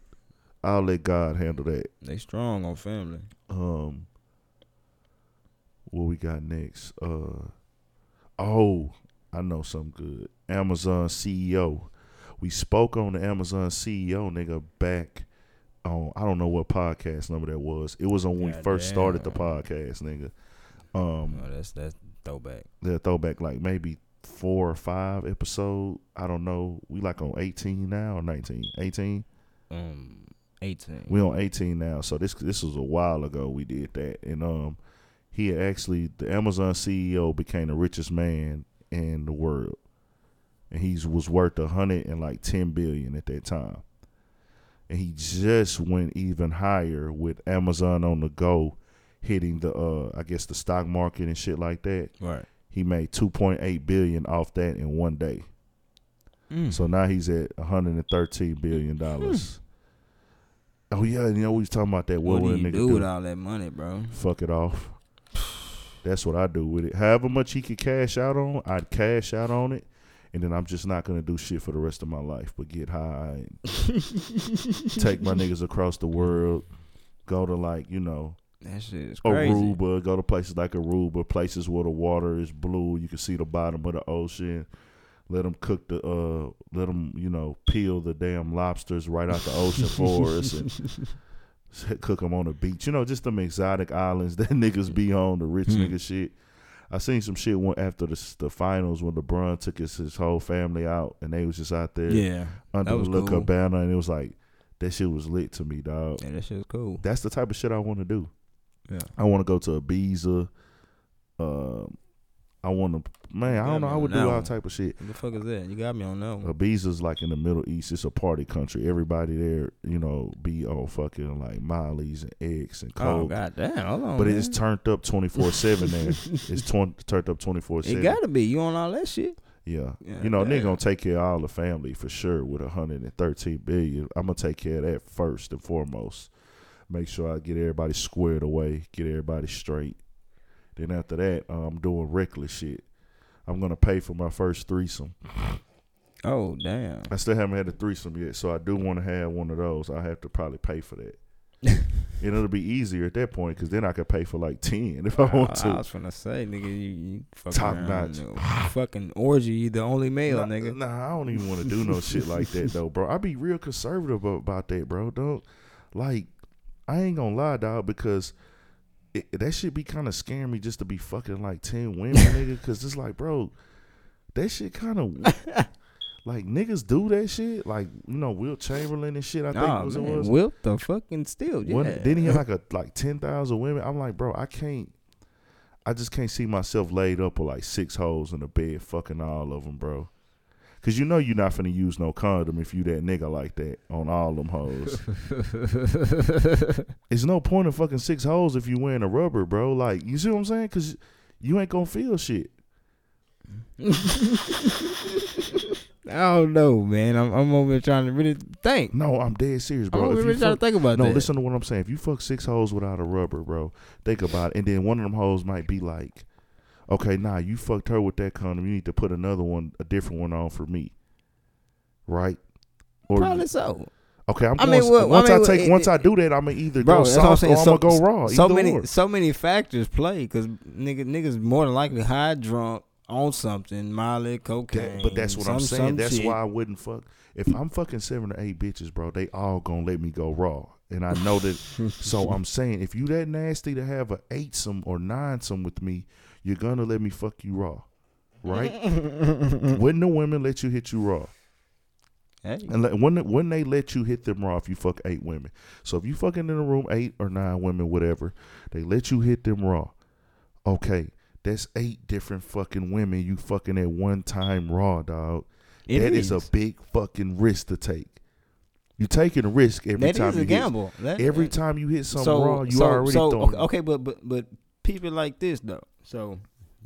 I'll let God handle that. they strong on family. Um, what we got next? Uh, oh, I know something good. Amazon CEO. We spoke on the Amazon CEO nigga back on I don't know what podcast number that was. It was on when we first started the podcast, nigga. Um, Oh, that's that's throwback. the throwback like maybe four or five episode. I don't know. We like on 18 now or 19? 18? Um, eighteen. We on 18 now, so this this was a while ago we did that, and um, he actually the Amazon CEO became the richest man in the world, and he was worth a hundred and like 10 billion at that time, and he just went even higher with Amazon on the go, hitting the uh I guess the stock market and shit like that. right. He made 2.8 billion off that in one day. Mm. So now he's at 113 billion dollars. Oh yeah, and you know we was talking about that. What, what would do a you nigga do do? with all that money, bro? Fuck it off. That's what I do with it. However much he could cash out on, I'd cash out on it, and then I'm just not gonna do shit for the rest of my life, but get high and take my niggas across the world, go to like you know That shit is crazy. Aruba, go to places like Aruba, places where the water is blue, you can see the bottom of the ocean. Let them cook the, uh, let them, you know, peel the damn lobsters right out the ocean for us and cook them on the beach. You know, just them exotic islands that niggas be on, the rich Hmm. nigga shit. I seen some shit one after the the finals when LeBron took his, his whole family out and they was just out there Yeah. under the little cool. cabana and it was like that shit was lit to me, dog. Yeah, that shit was cool. That's the type of shit I want to do. Yeah. I want to go to Ibiza. Um, I want to, man. I don't know. I would do all type of shit. What the fuck is that? You got me on that one. Ibiza's like in the Middle East. It's a party country. Everybody there, you know, be on fucking like Molly's and X and oh Coke. god damn, hold on. but man. it's turned up twenty four seven there. It's twen- turned up twenty four seven. It gotta be. You on all that shit? Yeah. Yeah, you know, nigga gonna take care of all the family for sure with 113 billion. I'm gonna take care of that first and foremost. Make sure I get everybody squared away, get everybody straight. Then after that, uh, I'm doing reckless shit. I'm gonna pay for my first threesome. Oh damn. I still haven't had a threesome yet, so I do want to have one of those. I have to probably pay for that. and it'll be easier at that point because then I could pay for like ten if I want to. I was finna say, nigga, you, you fucking Top notch. fucking orgy, you the only male, nah, nigga. Nah, I don't even want to do no shit like that though, bro. I be real conservative about that, bro. Don't like I ain't gonna lie, dog, because it, that should be kind of scaring me just to be fucking like ten women, nigga. Because it's like, bro, that shit kind of like niggas do that shit. Like you know, Wilt Chamberlain and shit. I think was man, it was. Wilt the fucking still, yeah. One- Didn't he have like a like ten thousand women? I'm like, bro, I can't. I just can't see myself laid up with like six holes in the bed, fucking all of them, bro. Cause you know you're not finna use no condom if you that nigga like that on all them hoes. It's no point in fucking six hoes if you wearing a rubber, bro. Like you see what I'm saying? Cause you ain't gonna feel shit. I don't know, man. I'm, I'm over here trying to really think. No, I'm dead serious, bro. I'm over here really trying to think about no, that. listen to what I'm saying. If you fuck six hoes without a rubber, bro, think about it. And then one of them hoes might be like, okay, nah, you fucked her with that condom. You need to put another one, a different one on for me, right? Or Probably so. okay, I'm I going. mean, well, once I I, take, it- once I do that, I'm gonna either Bro, go that's I'm soft or I'm So, gonna go raw. so many, or. so many factors play because nigga, niggas more than likely high drunk on something, Molly, cocaine. That- but that's what I'm saying. That's shit. why I wouldn't fuck. If I'm fucking seven or eight bitches, bro, they all gonna let me go raw, and I know that. so I'm saying, if you that nasty to have a eight some or nine some with me, you're gonna let me fuck you raw, right? Wouldn't the women let you hit you raw? Hey, And let, when when they let you hit them raw, if you fuck eight women, so if you fucking in a room eight or nine women, whatever, they let you hit them raw. Okay, that's eight different fucking women you fucking at one time raw, dog. it That is. a big fucking risk to take. You're taking a risk every That time is you a gamble. That- Every that- time you hit something so, raw, you so, already so, okay, okay, but but but people like this though. So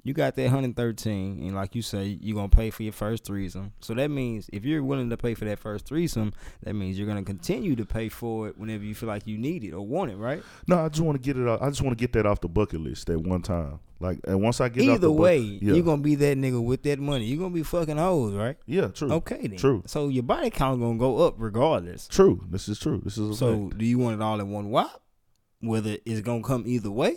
you got that 113, and like you say, you're gonna pay for your first threesome. So that means if you're willing to pay for that first threesome, that means you're gonna continue to pay for it whenever you feel like you need it or want it, right? No, I just want to get it. Off, I just want to get that off the bucket list at one time. Like, and once I get it off the Either way, yeah, you're gonna be that nigga with that money. You're gonna be fucking hoes, right? yeah, true, Okay then. True. So your body count gonna go up regardless. true. This is true. This is a So fact. do you want it all in one whop? Whether it's gonna come either way,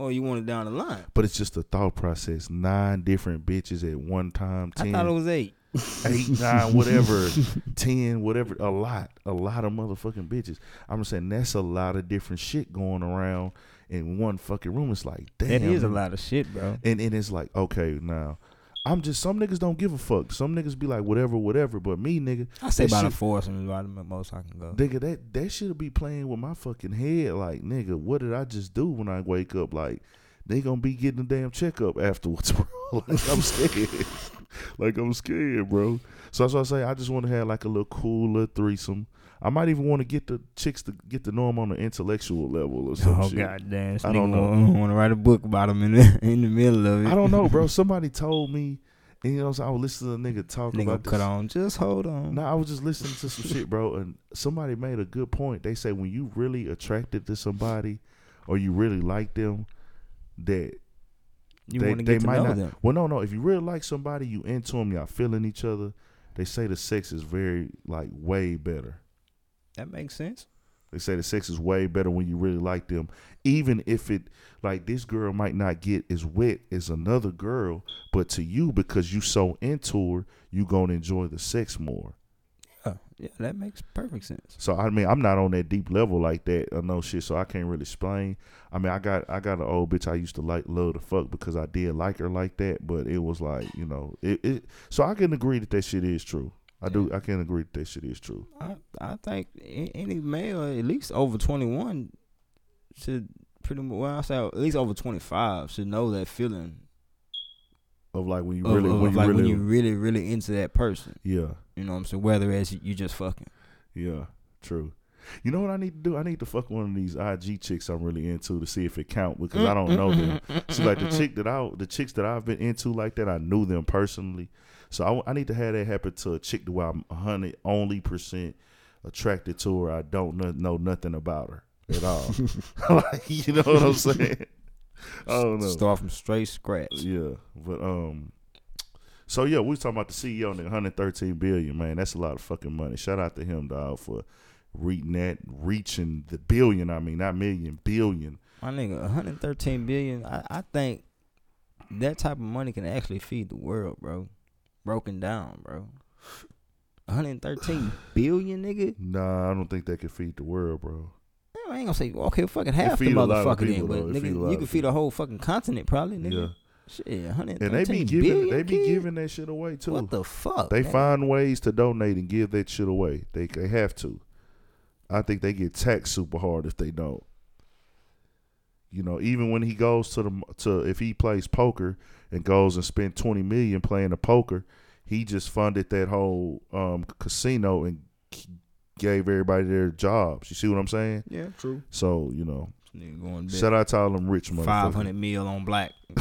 or you want it down the line? But it's just a thought process. Nine different bitches at one time. Ten, I thought it was eight. eight, nine, whatever, ten, whatever. A lot, a lot of motherfucking bitches. I'm saying that's a lot of different shit going around in one fucking room. It's like, damn, That is a lot of shit, bro. And and it's like, okay, now I'm just some niggas don't give a fuck. Some niggas be like, whatever, whatever. But me, nigga, I say about a shit- foursome is about the most I can go. nigga, that that should be playing with my fucking head. Like, nigga, what did I just do when I wake up? Like, they gonna be getting a damn checkup afterwards, bro. like I'm scared. like I'm scared, bro. So that's why I say I just want to have like a little cooler threesome. I might even want to get the chicks to get to know them on an intellectual level or some Oh shit. god damn! I don't know. Want to write a book about him in the in the middle of it. I don't know, bro. Somebody told me, and you know, I was listening to a nigga talk Nigga about cut this. on. Just hold on. No, I was just listening to some shit, bro, and somebody made a good point. They say when you really attracted to somebody or you really like them, that You They- want to they might know not- them. Well, no, no. If you really like somebody, you into them, y'all feeling each other. They say the sex is very like way better. That makes sense. They say the sex is way better when you really like them, even if it like this girl might not get as wet as another girl, but to you because you so into her, you gonna enjoy the sex more. Yeah, yeah, that makes perfect sense. So I mean, I'm not on that deep level like that or no shit, so I can't really explain. I mean, I got I got an old bitch I used to like love to fuck because I did like her like that, but it was like you know it. it so I can agree that that shit is true. I do. I can agree that that shit is true. I I think any male at least over twenty one should pretty much. Well, I say at least over twenty five should know that feeling Of like when you really of when you like really when you really really into that person. yeah You know what I'm saying? Whether it's you just fucking. yeah true. You know what I need to do? I need to fuck one of these IG chicks I'm really into to see if it count because I don't know them. See, like the chick that I, the chicks that I've been into like that, I knew them personally. So I, I need to have that happen to a chick that where I'm hundred only percent attracted to her. I don't know, know nothing about her at all. like, you know what I'm saying? I don't know. Start from straight scratch. Yeah, but um, so yeah, we talking about the CEO the 113 billion. Man, that's a lot of fucking money. Shout out to him, dog, for reaching that, reaching the billion. I mean, not million, billion. My nigga, 113 billion. I, I think that type of money can actually feed the world, bro. Broken down, bro. 113 billion, nigga. Nah, I don't think that could feed the world, bro. I ain't gonna say okay, fucking half the motherfucker then, but It feed a lot nigga, you can feed a whole fucking continent probably, nigga. Yeah, Shit, 113 and they be giving, they be kid? giving that shit away too. What the fuck? they man? find ways to donate and give that shit away. They they have to. I think they get taxed super hard if they don't. You know, even when he goes to the to if he plays poker and goes and spend twenty million playing the poker, he just funded that whole um, casino and gave everybody their jobs. You see what I'm saying? Yeah, true. So you know, Nigga going shout out to all them rich motherfuckers. five hundred mil on black.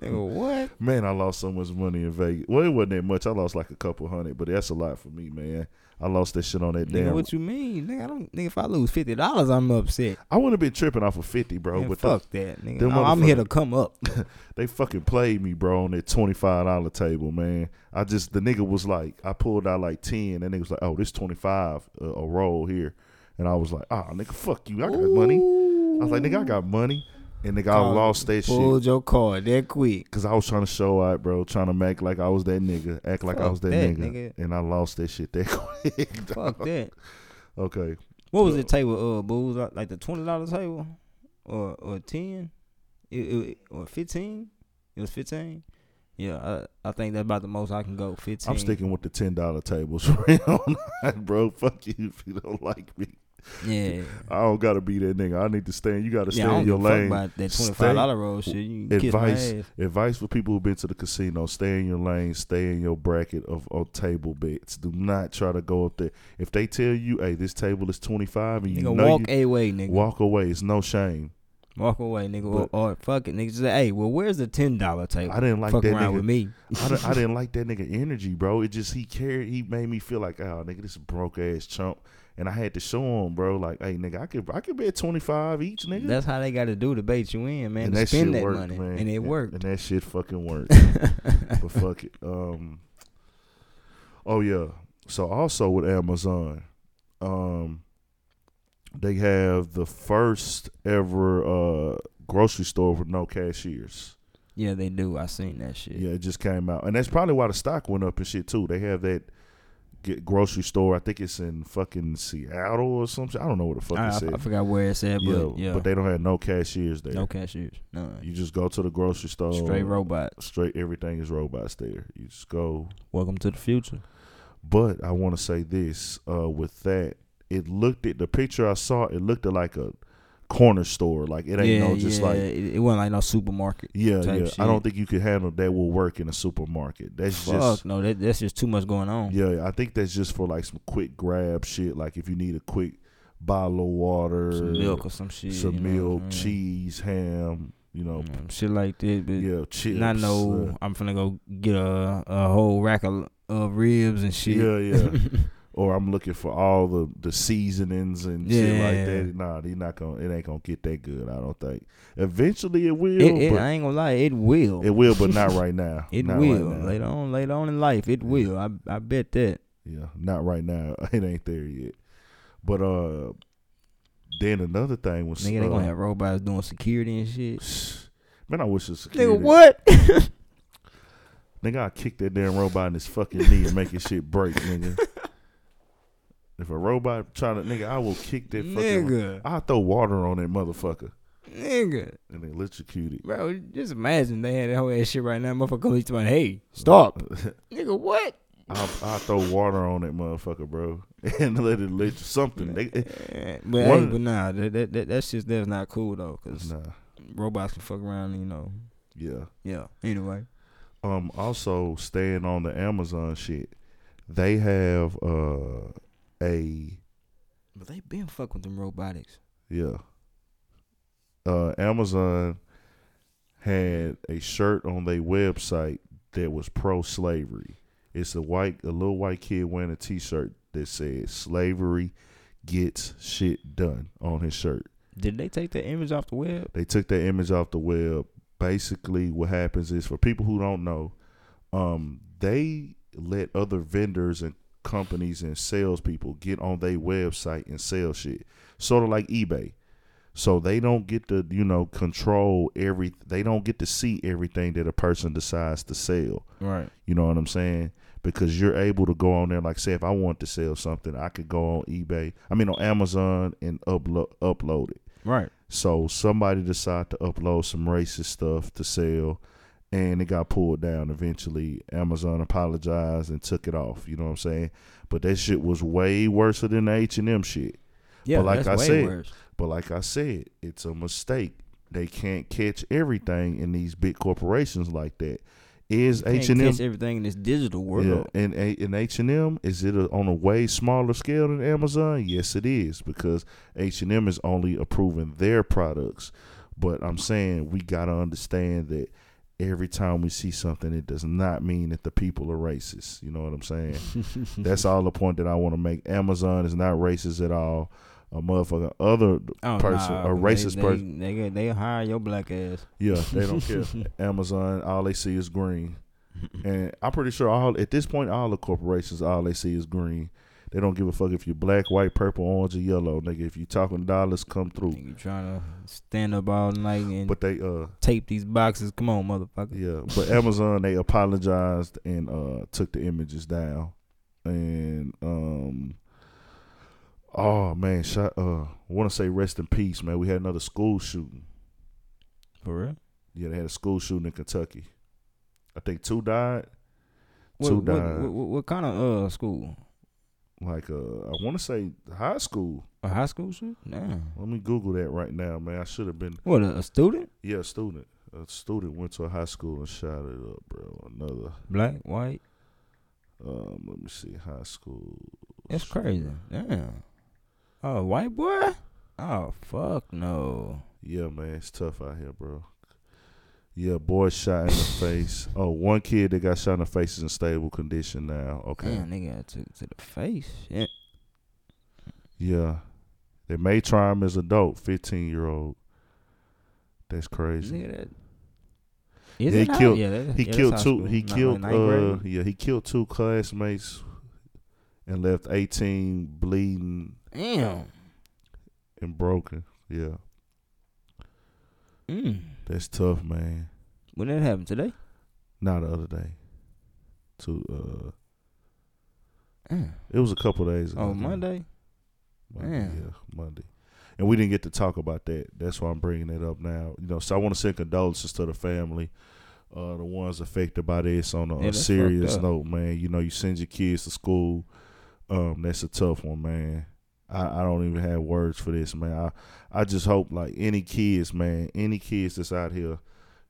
nigga, what? Man, I lost so much money in Vegas. Well, it wasn't that much. I lost like a couple hundred, but that's a lot for me, man. I lost that shit on that Nigga, damn. what you mean? Nigga, I don't. Nigga, if I lose fifty dollars, I'm upset. I wouldn't have been tripping off of fifty, bro. Man, but fuck that, nigga. I'm, here to come up. they fucking played me, bro, on that twenty five dollar table, man. I just the nigga was like, I pulled out like ten, and nigga was like, oh, this twenty five a, uh, a roll here, and I was like, ah, nigga, fuck you, I got money. I was like, nigga, I got money, and nigga, I lost that shit. Pulled your card that quick. Cause I was trying to show out, bro, trying to make like I was that nigga, act like I was that, that, nigga, nigga. and I lost that shit that quick. Fuck that. Okay, What was So- the table? Uh, booze like- like the twenty dollar table, or or ten, it, it, or fifteen? It was fifteen. Yeah, I, I think that's about the most I can go. Fifteen. I'm sticking with the ten dollar tables from here on bro. Fuck you if you don't like me. Yeah. I don't gotta be that nigga. I need to stay. You gotta stay Yeah, in your lane. about that twenty five dollar roll shit. You can kiss my Advice, advice for people who've been to the casino: stay in your lane, stay in your bracket of, of table bets. Do not try to go up there. If they tell you, "Hey, this table is 25," and you Nigga, know walk you a way, nigga. Walk, away, it's no shame. Walk away, nigga. Or, But- or fuck it, nigga. Just say, hey, well, where's the ten dollar table? I didn't like fuck that around nigga. with me. I, di- I didn't like that nigga energy, bro. It just he carried. He made me feel like, oh, nigga, this broke ass chump. And I had to show him, bro, like, hey, nigga, I could, I could bet 25 each, nigga. That's how they got to do to bait you in, man. and to that spend that worked, money, man. and it worked. And that shit fucking worked. but fuck it. Um. Oh yeah. So also with Amazon, um, they have the first ever uh grocery store with no cashiers. yeah, they do. I seen that shit. Yeah, it just came out, and that's probably why the stock went up and shit too. They have that get grocery store. I think it's in fucking Seattle or something. I don't know what the fuck I, it said. I forgot where it's at, yeah, but yeah, but they don't have no cashiers there. no cashiers, no. You just go to the grocery store. Straight robots. Straight everything is robots there. You just go. Welcome to the future. But I want to say this uh, with that, it looked at the picture I saw. It looked at like a corner store. Like it ain't yeah, no just yeah. like it, it wasn't like no supermarket. yeah, yeah. shit. I don't think you can handle that. Will work in a supermarket. That's Fuck just no, that, that's just too much going on. yeah. I think that's just for like some quick grab shit. Like if you need a quick bottle of water, Some milk or some shit. some know milk, saying? cheese, ham. You know, Mm, shit like that. But yeah, chips. not no. uh, I'm finna go get a a whole rack of, of ribs and shit. Yeah, yeah. or I'm looking for all the the seasonings and shit like that. Nah, he not gonna. It ain't gonna get that good. I don't think. Eventually, it will. It, it, but I ain't gonna lie, it will. it will, but not right now. It Not will right now. later on. Later on in life, it will. I I bet that. Yeah, not right now. It ain't there yet. But uh, then another thing was Nigga, they uh, gonna have robots doing security and shit. Man, I wish it's security. Nigga, what? Nigga, I kick that damn robot in his fucking knee and make his shit break, nigga. If a robot try to, nigga, I will kick that fucking. I'll throw water on that motherfucker nigga, and then electrocute it. bro. Just imagine they had that whole ass shit right now. Motherfucker comes to my hey, stop, nigga. What? I'll, I'll throw water on that motherfucker, bro, and let it let something. They, But hey, but nah, that that that, that shit that's not cool though, cause nah, robots can fuck around. and, You know. yeah. Yeah. Anyway. Um, also staying on the Amazon shit, they have uh a But they been fuck with them robotics. Yeah. Uh, Amazon had a shirt on their website that was pro slavery. It's a white, a little white kid wearing a T-shirt that said "Slavery gets shit done" on his shirt. Did they take the image off the web? They took that image off the web. Basically, what happens is for people who don't know, um, they let other vendors and companies and salespeople get on their website and sell shit, sort of like eBay. So they don't get to, you know, control every. They don't get to see everything that a person decides to sell. Right. You know what I'm saying? Because you're able to go on there, like say, if I want to sell something, I could go on eBay. I mean, on Amazon and upload upload it. Right. So somebody decided to upload some racist stuff to sell, and it got pulled down. Eventually, Amazon apologized and took it off. You know what I'm saying? But that shit was way worse than the H and M shit. Yeah, But like that's I way said, worse. But like I said, it's a mistake. They can't catch everything in these big corporations like that. Is H and M catch everything in this digital world. yeah, and H and M is it a, on a way smaller scale than Amazon? Yes, it is because H and M is only approving their products. But I'm saying we gotta understand that every time we see something, it does not mean that the people are racist. You know what I'm saying? That's all the point that I want to make. Amazon is not racist at all. A motherfucker, other Oh, person, nah, a racist they, person. They, they, they hire your black ass. Yeah, they don't care. Amazon, all they see is green. And I'm pretty sure all at this point, all the corporations, all they see is green. They don't give a fuck if you're black, white, purple, orange, or yellow, nigga. If you talking dollars, come through. You trying to stand up all night and But they, uh, tape these boxes? Come on, motherfucker. yeah. But Amazon, they apologized and uh took the images down. And um, oh man, shot. Uh, want to say rest in peace, man. We had another school shooting. For real? Yeah, they had a school shooting in Kentucky. I think two died. What, Two died. what, what, what kind of uh school? Like uh I want to say high school. A high school shoot? Nah. Let me Google that right now, man. I should have been What a, a student? yeah, a student. A student went to a high school and shot it up, bro. Another Black, white? um let me see, high school. That's crazy. Damn. Oh, white boy? Oh fuck no. Yeah, man, it's tough out here, bro. Yeah, boy shot in the face. Oh, one kid that got shot in the face is in stable condition now. Okay. Damn, they got to to the face. Shit. Yeah. They may try him as adult, fifteen year old. That's crazy. Nigga, that. Yeah, he killed- Yeah, that, He yeah, killed two. He Not killed. like uh, yeah, he killed two classmates and left eighteen bleeding Damn. and broken. Yeah, Mm. that's tough, man. When did that happened today? Not the other day. To uh, Mm. it was a couple days ago. Oh, yeah. Monday. Monday, Damn. yeah, Monday. And we didn't get to talk about that. That's why I'm bringing it up now. You know, so I want to send condolences to the family, uh, the ones affected by this on a, Yeah, a serious note, man. You know, you send your kids to school. Um, that's a tough one, man. I, I don't even have words for this, man. I, I just hope like any kids, man, any kids that's out here,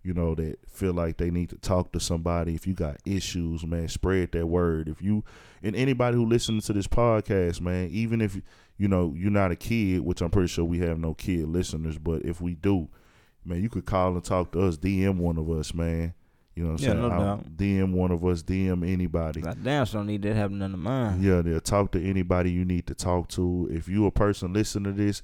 you know, that feel like they need to talk to somebody. If you got issues, man, spread that word. If you and anybody who listens to this podcast, man, even if you know you're not a kid, which I'm pretty sure we have no kid listeners, but if we do, man, you could call and talk to us, DM one of us, man. You know what I'm Yeah, saying? no doubt. DM one of us, DM anybody. I damn sure don't need that happening under mine. Yeah, they'll talk to anybody you need to talk to. If you a person listening to this,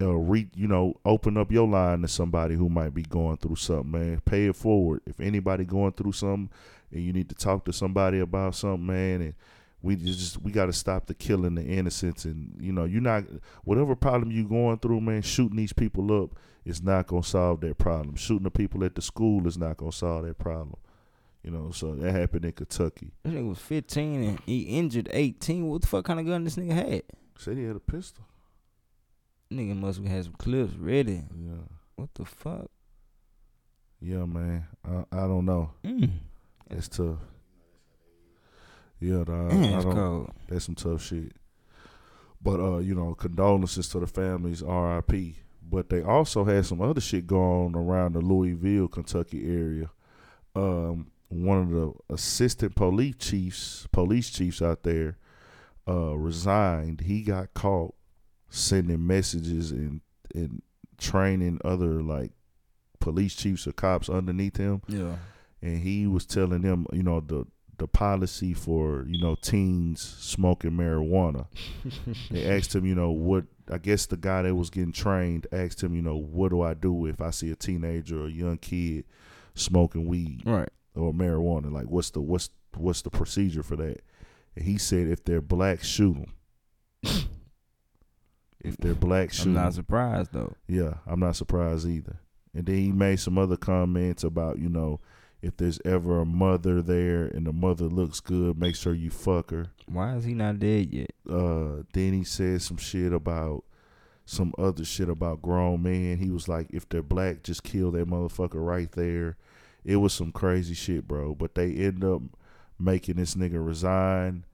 uh, re, you know, open up your line to somebody who might be going through something, man. Pay it forward. If anybody going through something and you need to talk to somebody about something, man, and we just we got to stop the killing, the innocents, and you know, you're not whatever problem you going through, man. Shooting these people up is not gonna solve that problem. Shooting the people at the school is not gonna solve that problem. You know, so that happened in Kentucky. This nigga was 15 and he injured 18. What the fuck kind of gun this nigga had? Said he had a pistol. Nigga must have had some clips ready. Yeah. What the fuck? Yeah, man. I, I don't know. Mm. It's tough. Yeah, dog. Don't, cold. that's some tough shit. But uh, you know, condolences to the families, R.I.P. But they also had some other shit going on around the Louisville, Kentucky area. Um, one of the assistant police chiefs, police chiefs out there, uh, resigned. He got caught sending messages and and training other like police chiefs or cops underneath him Yeah. and he was telling them, you know, the the policy for you know teens smoking marijuana. they asked him, you know, what I guess the guy that was getting trained asked him, you know, what do I do if I see a teenager or a young kid smoking weed Right. or marijuana? Like, what's the what's what's the procedure for that? And he said, if they're black, shoot them. if they're black, shoot I'm not surprised though. Yeah, I'm not surprised either. And then he made some other comments about, you know, if there's ever a mother there and the mother looks good, make sure you fuck her. Why is he not dead yet? Uh, then he said some shit about some other shit about grown men. He was like, if they're black, just kill that motherfucker right there. It was some crazy shit, bro. But they end up making this nigga resign.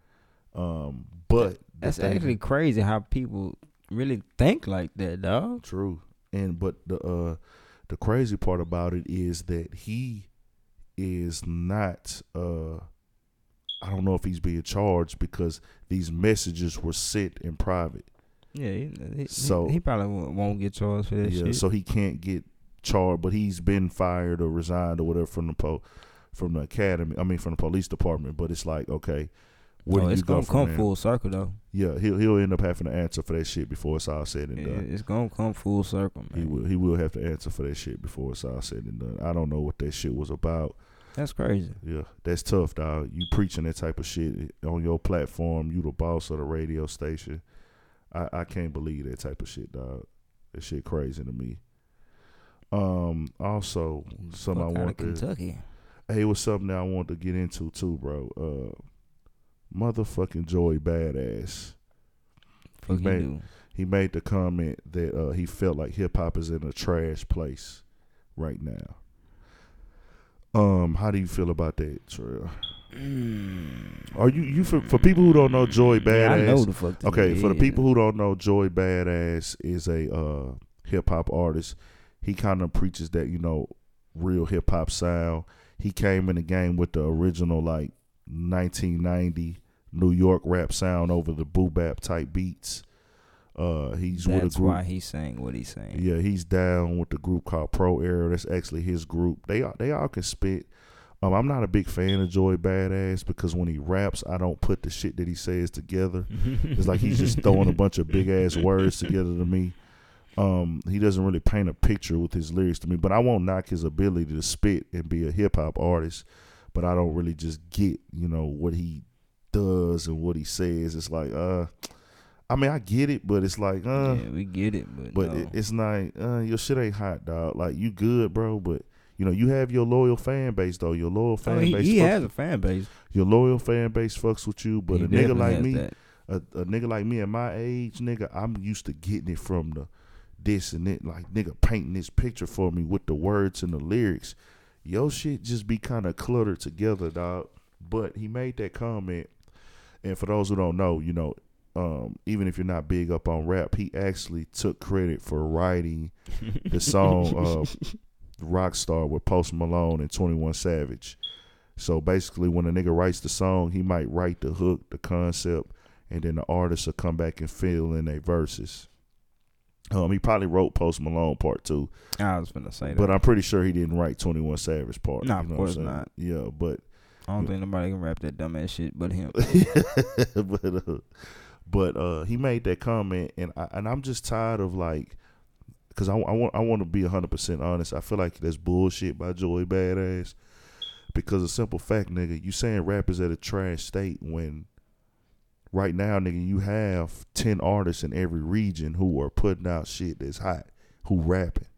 Um, but That's thing- actually crazy how people really think like that, dog. True. And but the uh the crazy part about it is that he is not uh I don't know if he's being charged because these messages were sent in private. Yeah, he, he, So- he, he probably won't, get charged for that yeah, shit. so he can't get charged, but he's been fired or resigned or whatever from the po- from the academy. I mean from the police department, but it's like, okay, where oh, it's go gonna come there? full circle though. Yeah, he'll he'll end up having to answer for that shit before it's all said and Yeah, done. it's gonna come full circle, man. He will he will have to answer for that shit before it's all said and done. I don't know what that shit was about. That's crazy. Yeah, that's tough, dog. You preaching that type of shit on your platform. You the boss of the radio station. I, I can't believe that type of shit, dog. That shit crazy to me. Um. Also, something I Fuck outta want to. Kentucky. Hey, it was something that I wanted to get into too, bro. Uh, motherfucking Joey Badass. Fuck you made- do. He made the comment that uh, he felt like hip hop is in a trash place right now. Um, how do you feel about that, Trail? Are you you for, for people who don't know Joey Badass? Yeah, I know the fuck. Okay, nigga for the people who don't know, Joey Badass is a uh, hip hop artist. He kind of preaches that you know real hip hop sound. He came in the game with the original like 1990 New York rap sound over the boom bap type beats. Uh, he's with that's a group. why he's saying what he's saying. Yeah, he's down with the group called Pro Era. That's actually his group. They all, they all can spit. Um, I'm not a big fan of Joey Badass because when he raps, I don't put the shit that he says together. It's like he's just throwing a bunch of big ass words together to me. Um, he doesn't really paint a picture with his lyrics to me, but I won't knock his ability to spit and be a hip hop artist. But I don't really just get, you know, what he does and what he says. It's like, uh, I mean, I get it, but it's like, uh, yeah, we get it, but, but no. it, it's like, uh, your shit ain't hot, dog. Like you good, bro, but you know you have your loyal fan base though. Your loyal I fan he, base, he has a fan base. your loyal fan base fucks with you. But He a nigga like me, a, a nigga like me at my age, nigga, I'm used to getting it from the this and it, like nigga painting this picture for me with the words and the lyrics. Yo shit just be kind of cluttered together, dog. But he made that comment, and for those who don't know, you know, um, even if you're not big up on rap, he actually took credit for writing the song uh, "Rockstar" with Post Malone and Twenty One Savage. So basically, when a nigga writes the song, he might write the hook, the concept, and then the artist will come back and fill in their verses. Um, he probably wrote Post Malone Part Two, I was gonna say that, but I'm pretty sure he didn't write Twenty One Savage Part. Nah, you of course not. Yeah, but I don't think nobody can rap that dumbass shit but him. but uh, but uh, he made that comment, and I, and I'm just tired of like, cause I, I want I want to be hundred percent honest. I feel like that's bullshit by Joey Badass, because a simple fact, nigga, you saying rap is at a trash state when right now, nigga, you have ten artists in every region who are putting out shit that's hot, who rapping.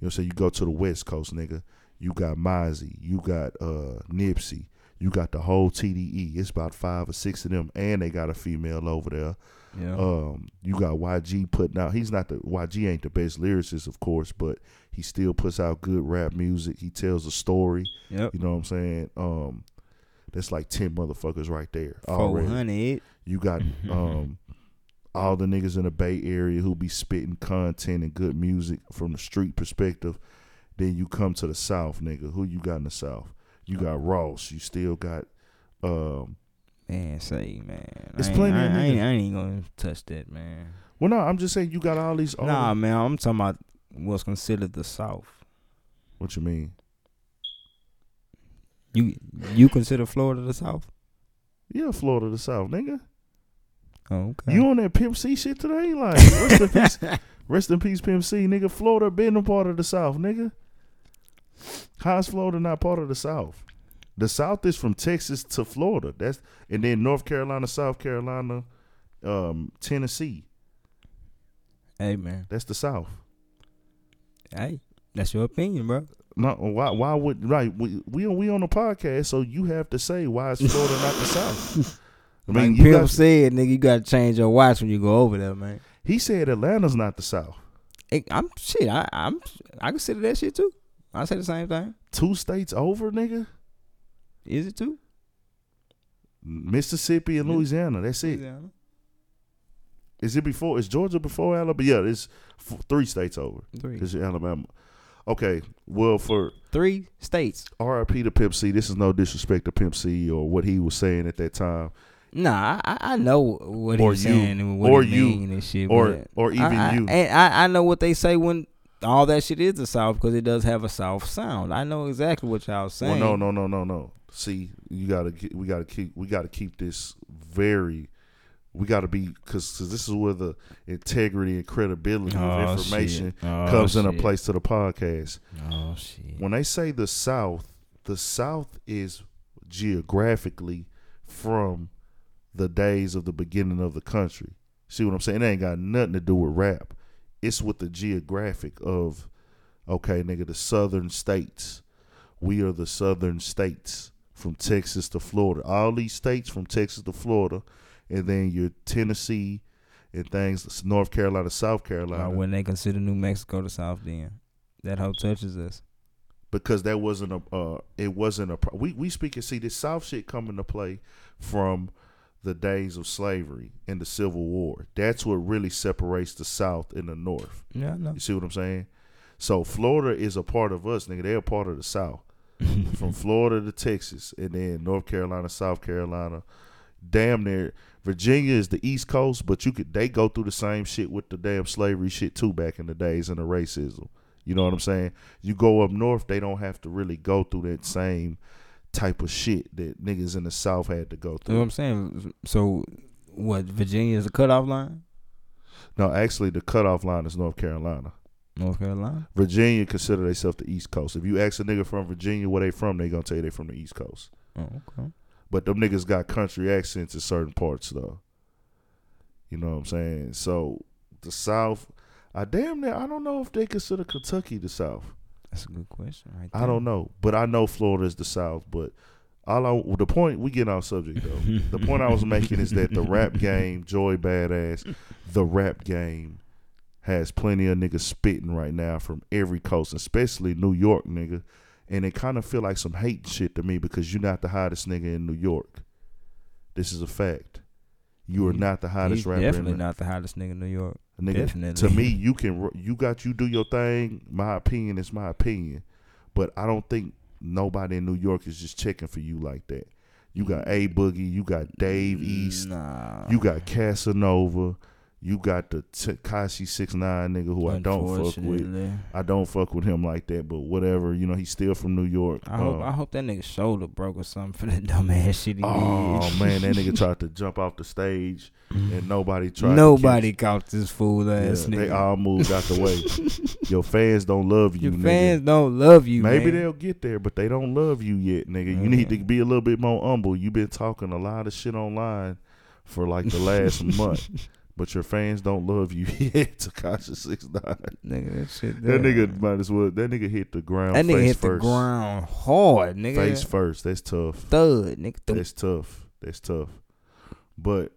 You know, so you go to the West Coast, nigga. You got Mozzy, you got uh Nipsey, you got the whole TDE. It's about five or six of them, and they got a female over there. Yeah. Um, you got YG putting out. He's not the YG ain't the best lyricist, of course, but he still puts out good rap music. He tells a story. yep. You know what I'm saying? Um, that's like ten motherfuckers right there. Four hundred. You got um all the niggas in the Bay Area who be spitting content and good music from the street perspective. Then you come to the South, nigga. Who you got in the South? You got Ross. You still got um Man, say man. It's I ain't, plenty I, of I ain't. I ain't gonna touch that, man. well no, I'm just saying you got all these all Nah, man. I'm talking about what's considered the South. what you mean? You you consider Florida the South? Yeah, Florida the South, nigga. Oh, okay. You on that Pimp C shit today? Like rest in peace Rest in peace, Pimp C, nigga. Florida been a part of the South, nigga. How's Florida not part of the South? The South is from Texas to Florida. That's and then North Carolina, South Carolina, um, Tennessee. hey, man. That's the South. Hey, that's your opinion, bro. No, why? Why would right? We we we on a podcast, so you have to say why is Florida not the South? I mean, like you got, said, nigga, you gotta change your watch when you go over there, man. he said Atlanta's not the South. Hey, I'm shit. I, I'm I consider that shit too. I say the same thing. Two states over, nigga. Is it two? Mississippi and Louisiana. That's it. Louisiana. Is it before? Is Georgia before Alabama? Yeah, it's f- three states over. Three. Because Alabama. Okay, well, for Three states. RIP to Pimp C, this is no disrespect to Pimp C or what he was saying at that time, Nah, I, I know what Or he's you. saying and what Or he you. mean and shit. or or even I, I, you. And I, I know what they say when all that shit is the South because it does have a South sound. I know exactly what y'all saying. Well, no, no, no, no, no. See, you gotta, we gotta keep, we gotta keep this very. We gotta be, because this is where the integrity and credibility Oh, of information. Oh, comes in a place to the podcast. Oh shit. when they say the South, the South is geographically from the days of the beginning of the country. See what I'm saying? It ain't got nothing to do with rap. It's with the geographic of, okay, nigga, the southern states. We are the southern states from Texas to Florida. All these states from Texas to Florida, and then your Tennessee and things, North Carolina, South Carolina. Uh, when they consider New Mexico the South, then that whole touches us. because that wasn't a uh, it wasn't a pro- we we speak and see this South shit come into play from the days of slavery and the Civil War. That's what really separates the South and the North. Yeah. You see what I'm saying? So Florida is a part of us, nigga. They're a part of the South. From Florida to Texas, and then North Carolina, South Carolina, damn near Virginia is the East Coast, but you could they go through the same shit with the damn slavery shit too back in the days and the racism. You know what I'm saying? You go up north, they don't have to really go through that same type of shit that niggas in the South had to go through. You know what. I'm saying? So, what? Virginia is a cutoff line. No, actually, the cutoff line is North Carolina. North Carolina. Virginia consider themselves the East Coast. If you ask a nigga from Virginia where they from, they gonna tell you they from the East Coast. Oh, okay. But them niggas got country accents in certain parts though. You know what I'm saying? So the South, I damn near I don't know if they consider Kentucky the South. That's a good question, right? I don't know, but I know Florida is the South. But all I the point we get off subject though. the point I was making is that the rap game, Joey Badass, the rap game has plenty of niggas spitting right now from every coast, especially New York, nigga. And it kind of feel like some hate shit to me because you're not the hottest nigga in New York. This is a fact. You are not the hottest He's rapper. definitely in not the hottest nigga in New York. Nigga, definitely. To me, you can you got you do your thing. My opinion is my opinion, but I don't think nobody in New York is just checking for you like that. You got A Boogie, you got Dave East, Nah. you got Casanova, You got the Tekashi six nine nigga who I don't fuck with. I don't fuck with him like that, but whatever. You know, he's still from New York. I hope Um, I hope that nigga shoulder broke or something for that dumbass shit he oh did. man, that nigga tried to jump off the stage and nobody tried. Nobody caught this fool ass Yeah, nigga. they all moved out the way. Your fans don't love you. Your nigga. fans don't love you. Maybe man. they'll get there, but they don't love you yet, nigga. You need to be a little bit more humble. You've been talking a lot of shit online for like the last month, but your fans don't love you yet. Tekashi six nine. nigga. That shit. That nigga might as well. That nigga hit the ground. That nigga face hit first. the ground hard, nigga. Face first. That's tough. thud, nigga. Thud. That's tough. That's tough. But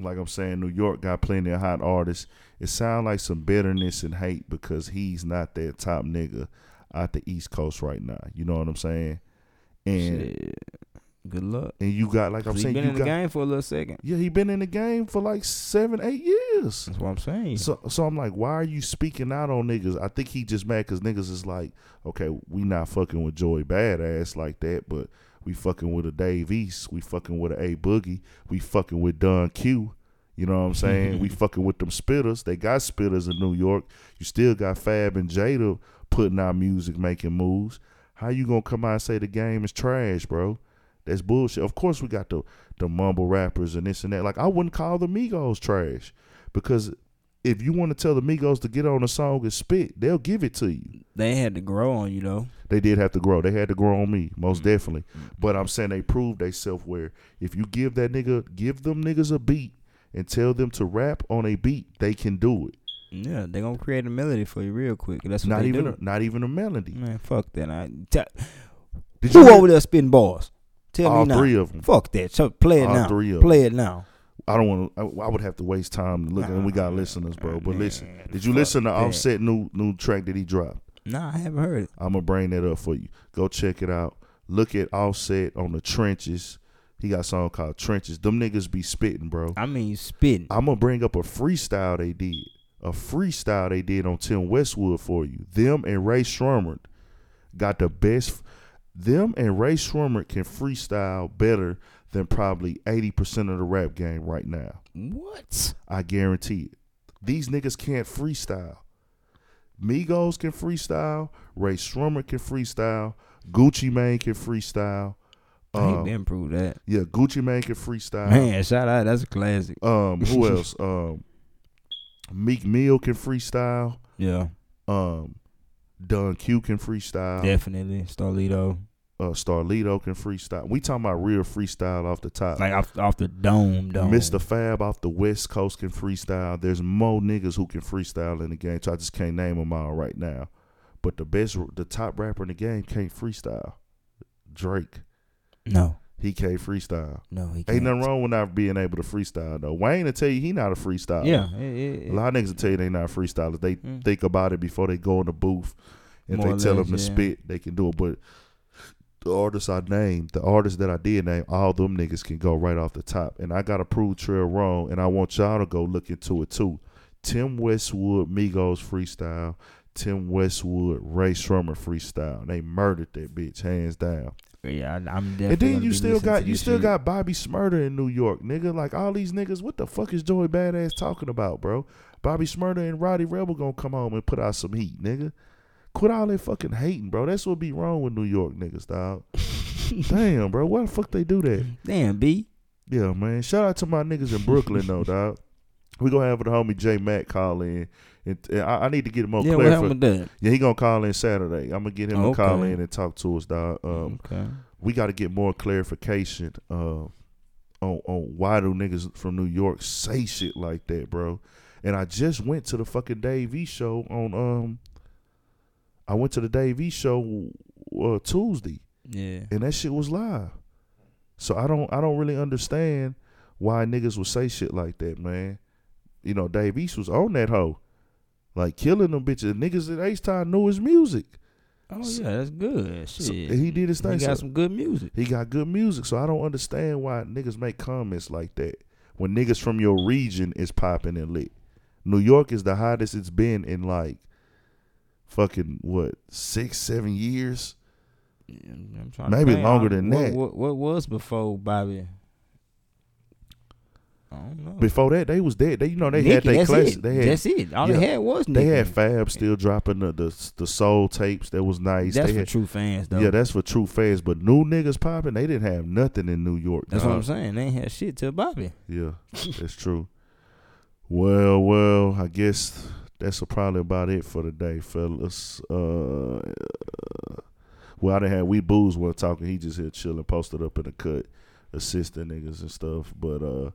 like I'm saying, New York got plenty of hot artists. It sounds like some bitterness and hate because he's not that top nigga out the East Coast right now. You know what I'm saying? And Shit. Good luck. and you got like I'm saying been you in got the game for a little second. yeah, he been in the game for like seven, eight years. That's what I'm saying. So, so I'm like, why are you speaking out on niggas? I think he just mad because niggas is like, okay, we not fucking with Joey Badass like that, but we fucking with a Dave East, we fucking with a A Boogie, we fucking with Don Q. You know what I'm saying? we fucking with them spitters. They got spitters in New York. You still got Fab and Jada putting out music, making moves. How you gonna come out and say the game is trash, bro? That's bullshit. Of course we got the the mumble rappers and this and that. Like I wouldn't call the Migos trash because if you want to tell the Migos to get on a song and spit, they'll give it to you. they had to grow on you though. They did have to grow. They had to grow on me, most mm. definitely. Mm. But I'm saying they proved they self where if you give that nigga, give them niggas a beat and tell them to rap on a beat, they can do it. Yeah, they gonna create a melody for you real quick. That's what Not even do. a, not even a melody. Man, fuck that. I, t- Did you who over there spitting bars? Tell all me now. three of them? Fuck that. So play it All now. three of them. play it now. I don't want to. I, I would have to waste time to look, and we got listeners, bro. But listen, did you listen to. Offset new new track that he dropped? Nah, I haven't heard it. I'm gonna bring that up for you. Go check it out. Look at Offset on the trenches. He got a song called Trenches. Them niggas be spitting, bro. I mean, spitting. I'm gonna bring up a freestyle they did. A freestyle they did on Tim Westwood for you. Them and Rae Sremmurd got the best. Them and Rae Sremmurd can freestyle better than probably 80% of the rap game right now. What? I guarantee it. These niggas can't freestyle. Migos can freestyle. Rae Sremmurd can freestyle. Gucci Mane can freestyle. I ain't Um, been proved that. yeah, Gucci Mane can freestyle. Man, shout out. That's a classic. Um, who else? Um, Meek Mill can freestyle. Yeah, Um, Don Q can freestyle. definitely. Starlito. Uh, Starlito can freestyle. We talking about real freestyle off the top. Like off, off the dome, dome. Mr. Fab off the West Coast can freestyle. There's more niggas who can freestyle in the game. So I just can't name them all right now. But the best, the top rapper in the game can't freestyle. Drake, No, he can't freestyle. no, he Ain't can't. nothing wrong with not being able to freestyle though. Wayne will tell you he not a freestyler. Yeah, it, it, A lot of niggas will tell you they not freestylers. They Mm. think about it before they go in the booth. If More they tell less, them to yeah. spit, they can do it. But the artists I named, the artists that I did name, all them niggas can go right off the top. And I gotta prove Trail wrong, and I want y'all to go look into it too. Tim Westwood, Migos freestyle. Tim Westwood, Rae Sremmurd freestyle. They murdered that bitch hands down. yeah, I'm definitely. And then you still got you still shit. got Bobby Shmurda in New York, nigga. Like all these niggas, what the fuck is Joey Badass talking about, bro? Bobby Shmurda and Rowdy Rebel gonna come home and put out some heat, nigga. Quit all that fucking hating, bro. That's what be wrong with New York niggas, dog. Damn, bro. Why the fuck they do that? Damn, B. Yeah, man. Shout out to my niggas in Brooklyn though, dog. We gonna have the homie J Mac call in, and, and I, I need to get more yeah, what clarity. happened with that? Yeah, he gonna call in Saturday. I'm gonna get him to call in and talk to us, dog. Um, okay. we got to get more clarification uh, on on why do niggas from New York say shit like that, bro. And I just went to the fucking Dave E show on um. I went to the Dave E show uh, Tuesday, Yeah. and that shit was live. So I don't I don't really understand why niggas would say shit like that, man. You know, Dave East was on that hoe, like killing them bitches. Niggas at H Time knew his music. Oh yeah, that's good. Shit. So- he did his thing. He got So- some good music. He got good music, so I don't understand why niggas make comments like that when niggas from your region is popping and lit. New York is the hottest it's been in like fucking what six, seven years. Yeah, I'm trying Maybe longer I- than what, that. What, what was before Bobby? I don't know. Before that, they was dead. They you know they Nicki, had their that's classic. it. They had that's it. All yeah. they had was they had Fab still dropping the the, the soul tapes. That was nice. That's they for had, true fans, though. yeah, that's for true fans. But new niggas popping, they didn't have nothing in New York. That's what I'm saying. They ain't had shit till Bobby. Yeah, that's true. Well, well, I guess that's probably about it for today, fellas. Uh, well, I didn't have we booze while talking. He just here chilling, posted up in the cut, assisting niggas and stuff. But uh,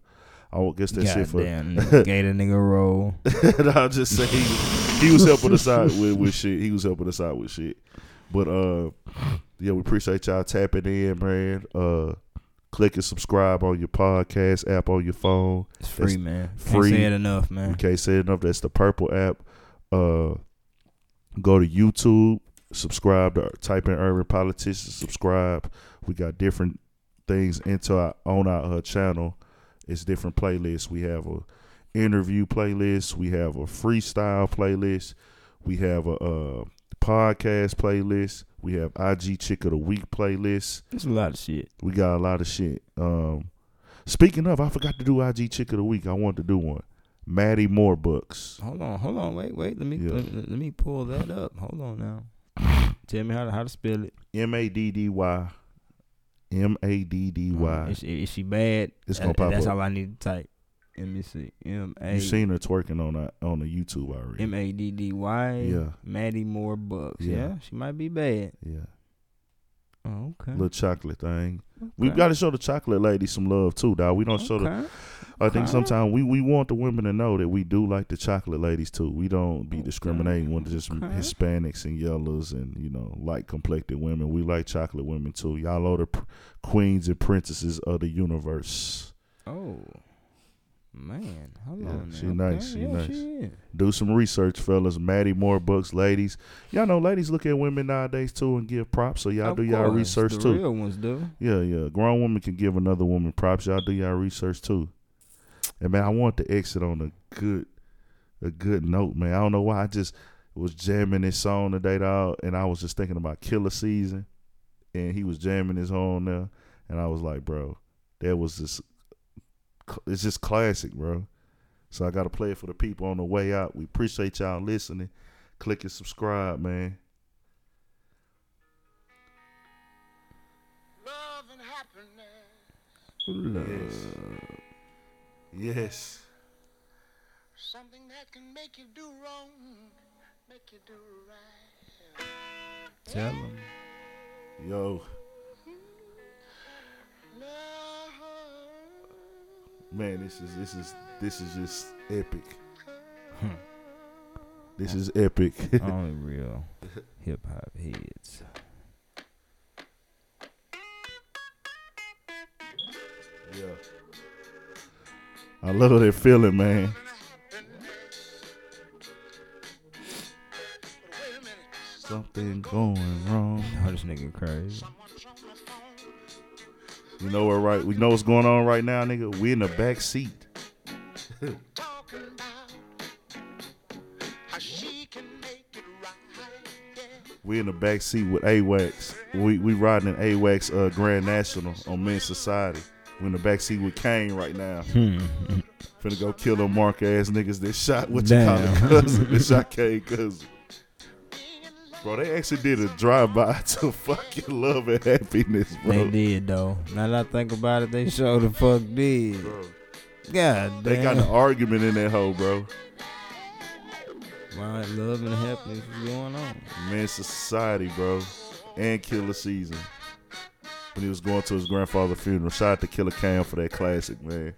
I won't guess that's it for. Nigga, gave the nigga a roll. I'll just say he, he was helping us out with, with shit. He was helping us out with shit. But uh, yeah, we appreciate y'all tapping in, man. Uh, click and subscribe on your podcast app on your phone. It's free, That's man. free. Can't say it enough, man. can't say it enough. That's the Purple app. Uh, go to YouTube, subscribe to type in Urban Politicians, subscribe. We got different things into our on our uh, channel. It's different playlists. We have a interview playlist. We have a freestyle playlist. We have a uh, podcast playlist. We have IG Chick of the Week playlist. It's a lot of shit. We got a lot of shit. Um, speaking of, I forgot to do IG Chick of the Week. I wanted to do one. Maddy Moore books. Hold on, hold on, wait, wait. Let me Yeah. let, let me pull that up. Hold on now. Tell me how to how to spell it. M A D D Y. M A D D Y. Is, she- bad? It's gonna pop That's up. all I need to type. Let me see. M A You seen her twerking on that on the YouTube already. M A D D Y. Yeah. Maddy Moore Bucks. Yeah. Yeah. she might be bad. yeah. Oh, okay. Little chocolate thing. We've got to show the chocolate lady some love too, dog. We don't show the I think Okay. sometimes we, we want the women to know that we do like the chocolate ladies too. We don't be discriminating with just Okay. Hispanics and yellows and you know light complected women. We like chocolate women too. Y'all are the pr- queens and princesses of the universe. Oh. Man, hold Yeah, on. she now. nice, Okay, she yeah, nice. She. Do some research, fellas. Maddy Moore books, ladies. Y'all know ladies look at women nowadays too and give props. So y'all Of do y'all course, research the too. Real ones do. Yeah, yeah. Grown woman can give another woman props. Y'all do y'all research too. And man, I want to exit on a good, a good note, man. I don't know why. I just was jamming this song today, dog, and I was just thinking about Killa Season, and he was jamming his on there, and I was like, bro, that was just, it's just classic, bro. So I got to play it for the people on the way out. We appreciate y'all listening. Click and subscribe, man. love and happiness. Yes. Yes. Something that can make you do wrong, make you do right. Tell them. Yo. Man, this is this is this is just epic. Hmm. This is epic. Only real hip hop heads. yeah. I love that feeling, man. But wait a minute. Something going wrong. Oh, this nigga crazy. You know what right we know what's going on right now, nigga. We in the back seat. talking about how she can make it right. Yeah. We in the back seat with A-Wax. We we riding in A-Wax uh, Grand National on Menace Society. We in the back seat with Caine right now. Finna go kill them mark ass niggas that shot what you call cousin. that shot Caine cousin. Bro, they actually did a drive by to fucking love and happiness, bro. They did though. Now that I think about it, they sure the fuck did. Bro, God They got an argument in that hole, bro. Why love and happiness is going on? Man, Society, bro. And Killa Season. When he was going to his grandfather's funeral. Shout out to Killa Cam for that classic, man.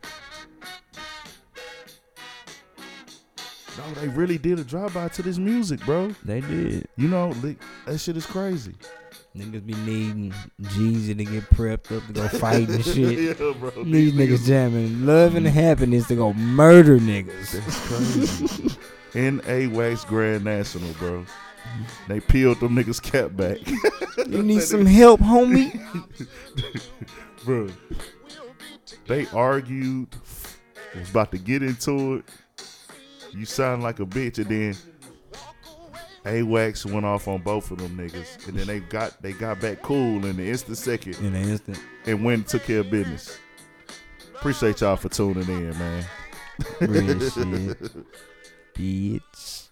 No, they really did a drive-by to this music, bro. They did. You know, li- that shit is crazy. Niggas be needing Jeezy to get prepped up to go fight and shit. yeah, bro. These niggas jamming love and happiness to go murder niggas. That's crazy. In A-Wax Grand National, bro. They peeled them niggas cap back. You need some help, homie? bro. They argued, was about to get into it. You sound like a bitch, and then A-Wax went off on both of them niggas, and then they got they got back cool in the instant second In an instant. and went and took care of business. Appreciate y'all for tuning in, man. Real shit. Bitch.